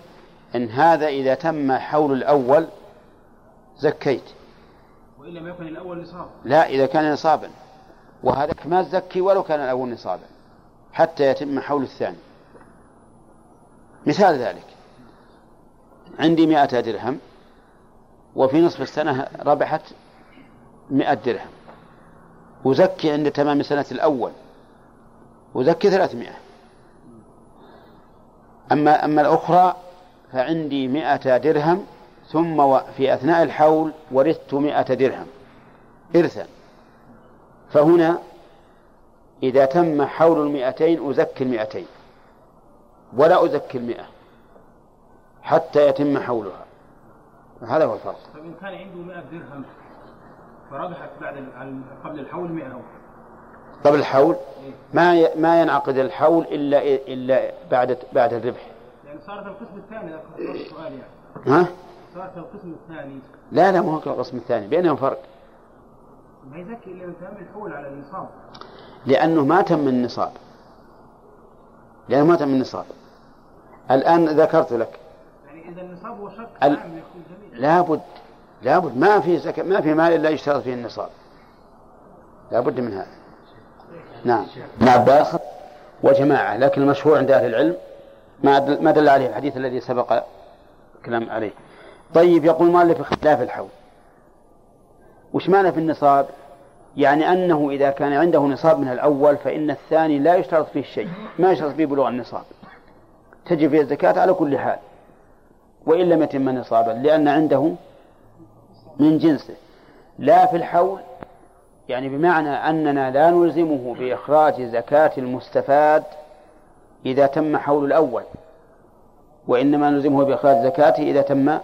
Speaker 1: إن هذا إذا تم حول الأول زكيت.
Speaker 9: وإلا ما يكون الأول نصاب.
Speaker 1: لا إذا كان نصابا. وهذاك ما تزكي ولو كان الأول نصابا حتى يتم حول الثاني. مثال ذلك. عندي مئة درهم وفي نصف السنة ربحت مئة درهم. وزكي عند تمام السنة الأول. وزكي ثلاثمائة. أما أما الأخرى فعندي مئة درهم ثم في أثناء الحول ورثت مئة درهم. إرثا. فهنا إذا تم حول المئتين أزكي المئتين ولا أزكي المئة حتى يتم حولها. هذا هو الفرق.
Speaker 9: طيب إن كان عنده 100 درهم فربحت بعد قبل الحول 100 أو
Speaker 1: قبل الحول؟ ما ي- ما ينعقد الحول إلا إلا بعد بعد الربح.
Speaker 9: يعني صارت القسم الثاني يعني.
Speaker 1: ها؟
Speaker 9: صارت القسم الثاني.
Speaker 1: لا لا مو القسم الثاني بينهم فرق.
Speaker 9: ما يزكي إلا من تمام الحول على النصاب.
Speaker 1: لأنه ما تم النصاب لأنه ما تم النصاب الآن ذكرت لك.
Speaker 9: يعني إذا النصاب هو شرط
Speaker 1: ال- لابد لابد ما في زكاة ما في مال إلا يشترط فيه النصاب. لابد من هذا. نعم. ابن عباس وجماعة لكن المشهور عند أهل العلم ما دل, ما دل عليه الحديث الذي سبق الكلام عليه. طيب يقول مؤلف اختلاف الحول. وش معنى في النصاب؟ يعني أنه إذا كان عنده نصاب من الأول فإن الثاني لا يشترط فيه شيء ما يشترط فيه بلوغ النصاب. تجب فيه الزكاة على كل حال وإن لم يتم نصابا لأن عنده من جنسه. لا في الحول يعني بمعنى أننا لا نلزمه بإخراج زكاة المستفاد إذا تم حول الأول وإنما نلزمه بإخراج زكاته إذا تم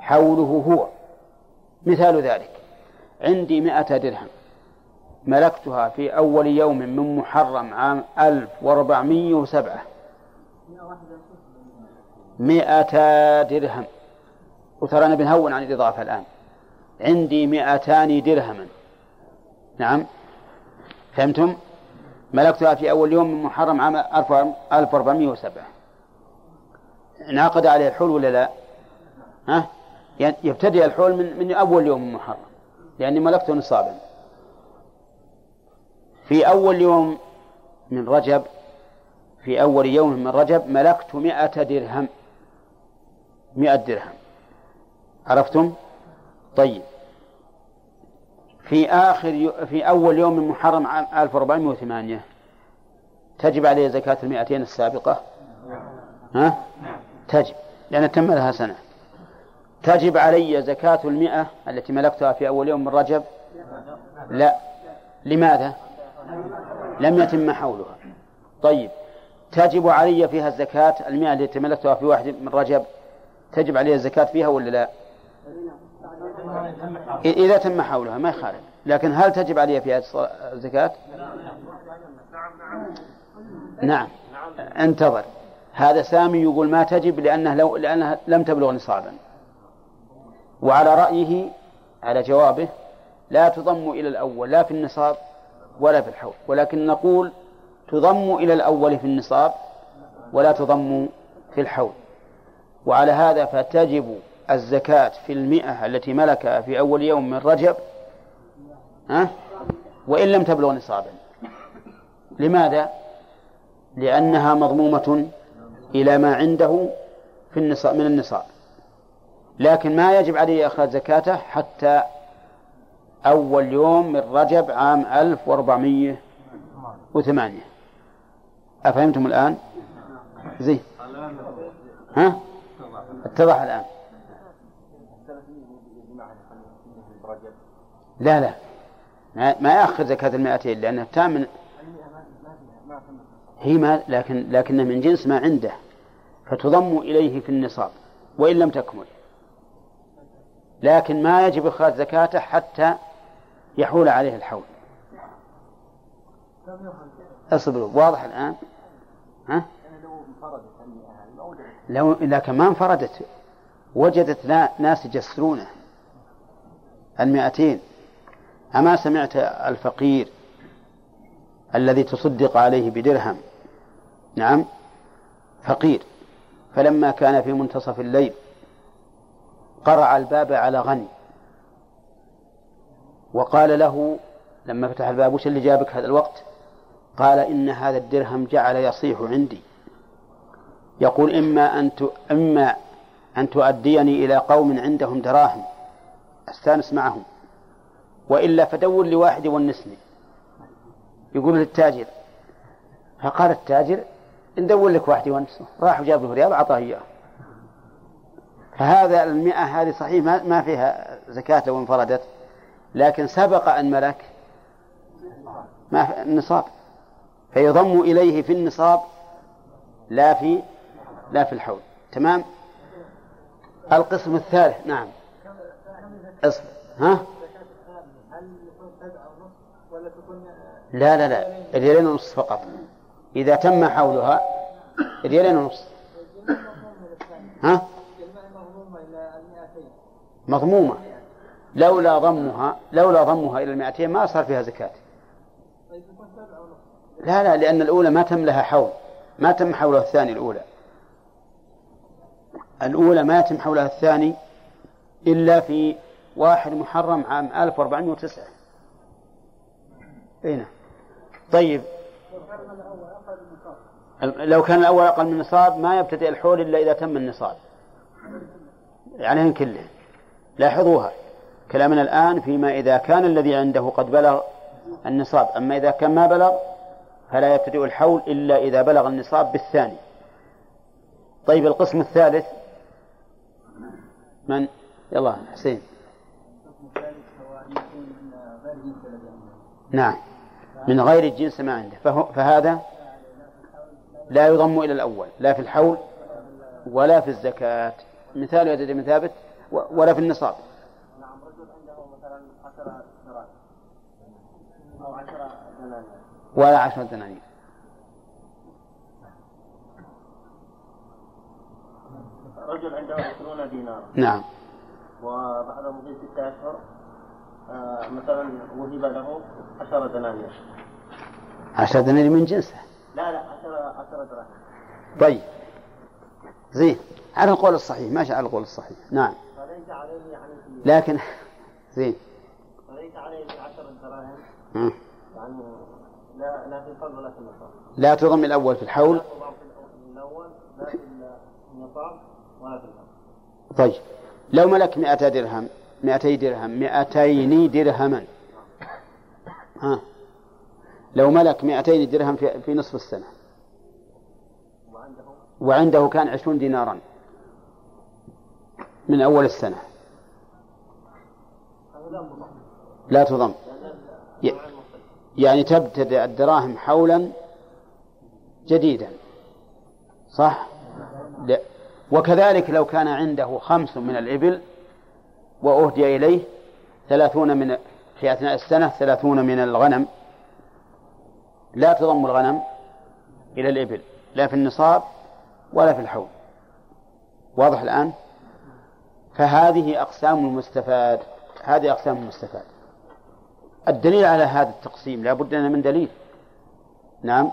Speaker 1: حوله هو. مثال ذلك. عندي مئة درهم. ملكتها في أول يوم من محرم عام ألف وأربعمية وسبعة. مئة درهم. وترى أنا بنهون عن الإضافة الآن. عندي مئتان درهما نعم. فهمتم؟ ملكتها في أول يوم من محرم عام 1407 انعقد عليه الحول ولا لا؟ ها؟ يعني يبتدئ الحول من, من أول يوم من محرم. لأني ملكته نصابا. في أول يوم من رجب في أول يوم من رجب ملكت مئة درهم. مئة درهم. عرفتم؟ طيب. في آخر في أول يوم من محرم عام 1408 تجب عليه زكاة المئتين السابقة؟ ها؟ تجب لأن تم لها سنة. تجب علي زكاة المئة التي ملكتها في أول يوم من رجب؟ لا. لماذا؟ لم يتم حولها. طيب. تجب علي فيها الزكاة المئة التي ملكتها في واحد من رجب؟ تجب علي الزكاة فيها ولا لا؟ إذا تم حولها ما يخالف. لكن هل تجب علي فيها الزكاة؟ نعم. انتظر. هذا سامي يقول ما تجب لأنه لو لأنها لم تبلغ نصابا. وعلى رأيه على جوابه لا تضم إلى الأول لا في النصاب ولا في الحول ولكن نقول تضم إلى الأول في النصاب ولا تضم في الحول وعلى هذا فتجب الزكاة في المئة التي ملكها في أول يوم من رجب ها؟ وإن لم تبلغ نصابا لماذا؟ لأنها مضمومة إلى ما عنده في النصاب من النصاب لكن ما يجب عليه إخراج زكاته حتى أول يوم من رجب عام 1408 أفهمتم الآن؟ زين. ها؟ اتضح الآن. لا لا. ما- يأخذ زكاة المائتين لأنه تام هي ما لكن لكن من جنس ما عنده فتضم إليه في النصاب وإن لم تكمل. لكن ما يجب إخراج زكاته حتى يحول عليه الحول. اصبروا واضح الآن؟ ها؟ لو لكن ما انفردت وجدت ناس يجسرونه. المئتين. أما سمعت الفقير الذي تصدق عليه بدرهم؟ نعم فقير. فلما كان في منتصف الليل قرع الباب على غني. وقال له لما فتح الباب وش اللي جابك هذا الوقت؟ قال إن هذا الدرهم جعل يصيح عندي. يقول إما أن إما أن تؤديني إلى قوم عندهم دراهم أستانس معهم وإلا فدور لي واحد يونسني يقول للتاجر فقال التاجر ندور لك واحد يونسه راح وجاب له ريال أعطاه إياه. فهذا المئة هذه صحيح ما فيها زكاة لو انفردت لكن سبق أن ملك ما النصاب. فيضم إليه في النصاب لا في لا في الحول. تمام؟ القسم الثالث نعم. اصبر ها؟ لا لا لا. ريالين ونص فقط. إذا تم حولها ريالين ونص ها؟ مضمومة. لولا ضمها لولا ضمها إلى المائتين ما صار فيها زكاة. لا لا لأن الأولى ما تم لها حول. ما تم حولها الثاني الأولى. الأولى ما يتم حولها الثاني إلا في واحد محرم عام 1409 أين طيب. لو كان الأول أقل من النصاب ما يبتدئ الحول إلا إذا تم النصاب. عليهم كلهم لاحظوها. كلامنا الآن فيما إذا كان الذي عنده قد بلغ النصاب أما إذا كان ما بلغ فلا يبتدئ الحول إلا إذا بلغ النصاب بالثاني. طيب القسم الثالث. من؟ يلا حسين. نعم. من غير الجنس ما عنده. فهذا لا يضم إلى الأول لا في الحول ولا في الزكاة. مثال يا من ثابت ولا في النصاب.
Speaker 6: نعم رجل عنده مثلا عشرة دراهم أو عشرة دنانير.
Speaker 1: ولا عشرة دنانير.
Speaker 6: رجل عنده عشرون دينار
Speaker 1: نعم.
Speaker 6: وبعد مضي ستة أشهر. آه مثلا وهب له عشرة دنانير.
Speaker 1: عشرة دنانير من جنسه.
Speaker 6: لا لا عشرة عشرة دراهم
Speaker 1: طيب. زين. على القول الصحيح. ماشي على القول الصحيح. نعم.
Speaker 6: عليه يعني
Speaker 1: لكن زين.
Speaker 6: فليس عليه في عشرة دراهم.
Speaker 1: يعني
Speaker 6: لا لا في الفرض ولا في النصاب.
Speaker 1: لا تضم الأول في الحول.
Speaker 6: لا تضم في الأول لا في النصاب ولا في
Speaker 1: طيب. لو ملك مئة درهم مئتي درهم مئتين درهما. ها. لو ملك مئتين درهم في, في نصف السنة.
Speaker 6: وعنده؟
Speaker 1: وعنده كان عشرون دينارا. من أول السنة. لا تضم. يعني تبتدئ الدراهم حولا جديدا. صح؟ لا. وكذلك لو كان عنده خمس من الإبل وأهدي إليه ثلاثون من في أثناء السنة ثلاثون من الغنم. لا تضم الغنم إلى الإبل. لا في النصاب ولا في الحول واضح الآن؟ فهذه أقسام المستفاد هذه أقسام المستفاد. الدليل على هذا التقسيم لا بد لنا من دليل. نعم.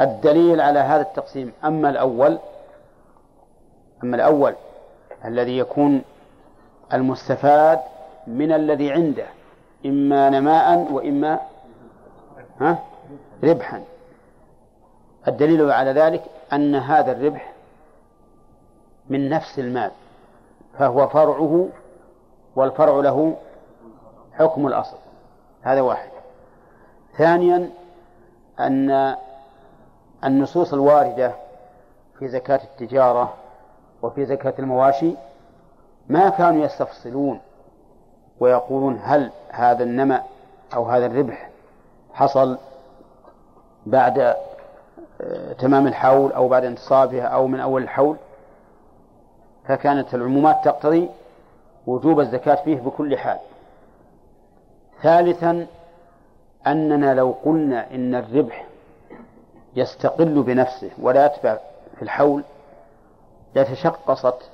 Speaker 1: الدليل على هذا التقسيم أما الأول أما الأول الذي يكون المستفاد من الذي عنده إما نماء وإما ها؟ ربحا. الدليل على ذلك أن هذا الربح من نفس المال. فهو فرعه والفرع له حكم الأصل. هذا واحد. ثانيا أن النصوص الواردة في زكاة التجارة وفي زكاة المواشي ما كانوا يستفصلون ويقولون هل هذا النمى أو هذا الربح حصل بعد آه، تمام الحول أو بعد انتصافها أو من أول الحول. فكانت العمومات تقتضي وجوب الزكاة فيه بكل حال. ثالثا أننا لو قلنا إن الربح يستقل بنفسه ولا يتبع في الحول لتشقصت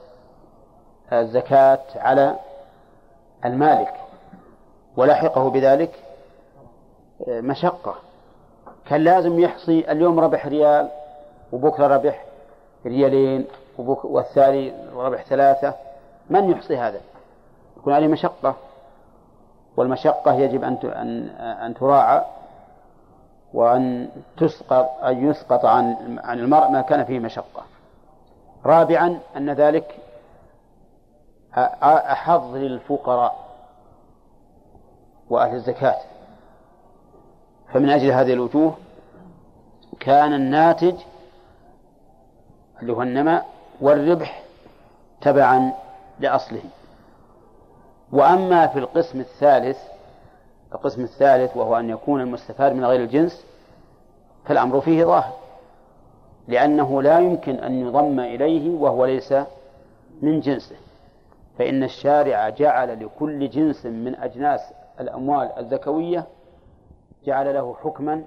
Speaker 1: الزكاة على المالك ولحقه بذلك مشقة. كان لازم يحصي اليوم ربح ريال وبكرة ربح ريالين. والثاني ربح ثلاثة. من يحصي هذا؟ يكون عليه مشقة. والمشقة يجب أن أن تراعى وأن تسقط أن يسقط عن عن المرء ما كان فيه مشقة. رابعا أن ذلك أحظ للفقراء وأهل الزكاة. فمن أجل هذه الوجوه كان الناتج اللي هو النماء والربح تبعا لأصله. وأما في القسم الثالث القسم الثالث وهو أن يكون المستفاد من غير الجنس فالأمر فيه ظاهر لأنه لا يمكن أن يضم إليه وهو ليس من جنسه. فإن الشارع جعل لكل جنس من أجناس الأموال الزكوية جعل له حكما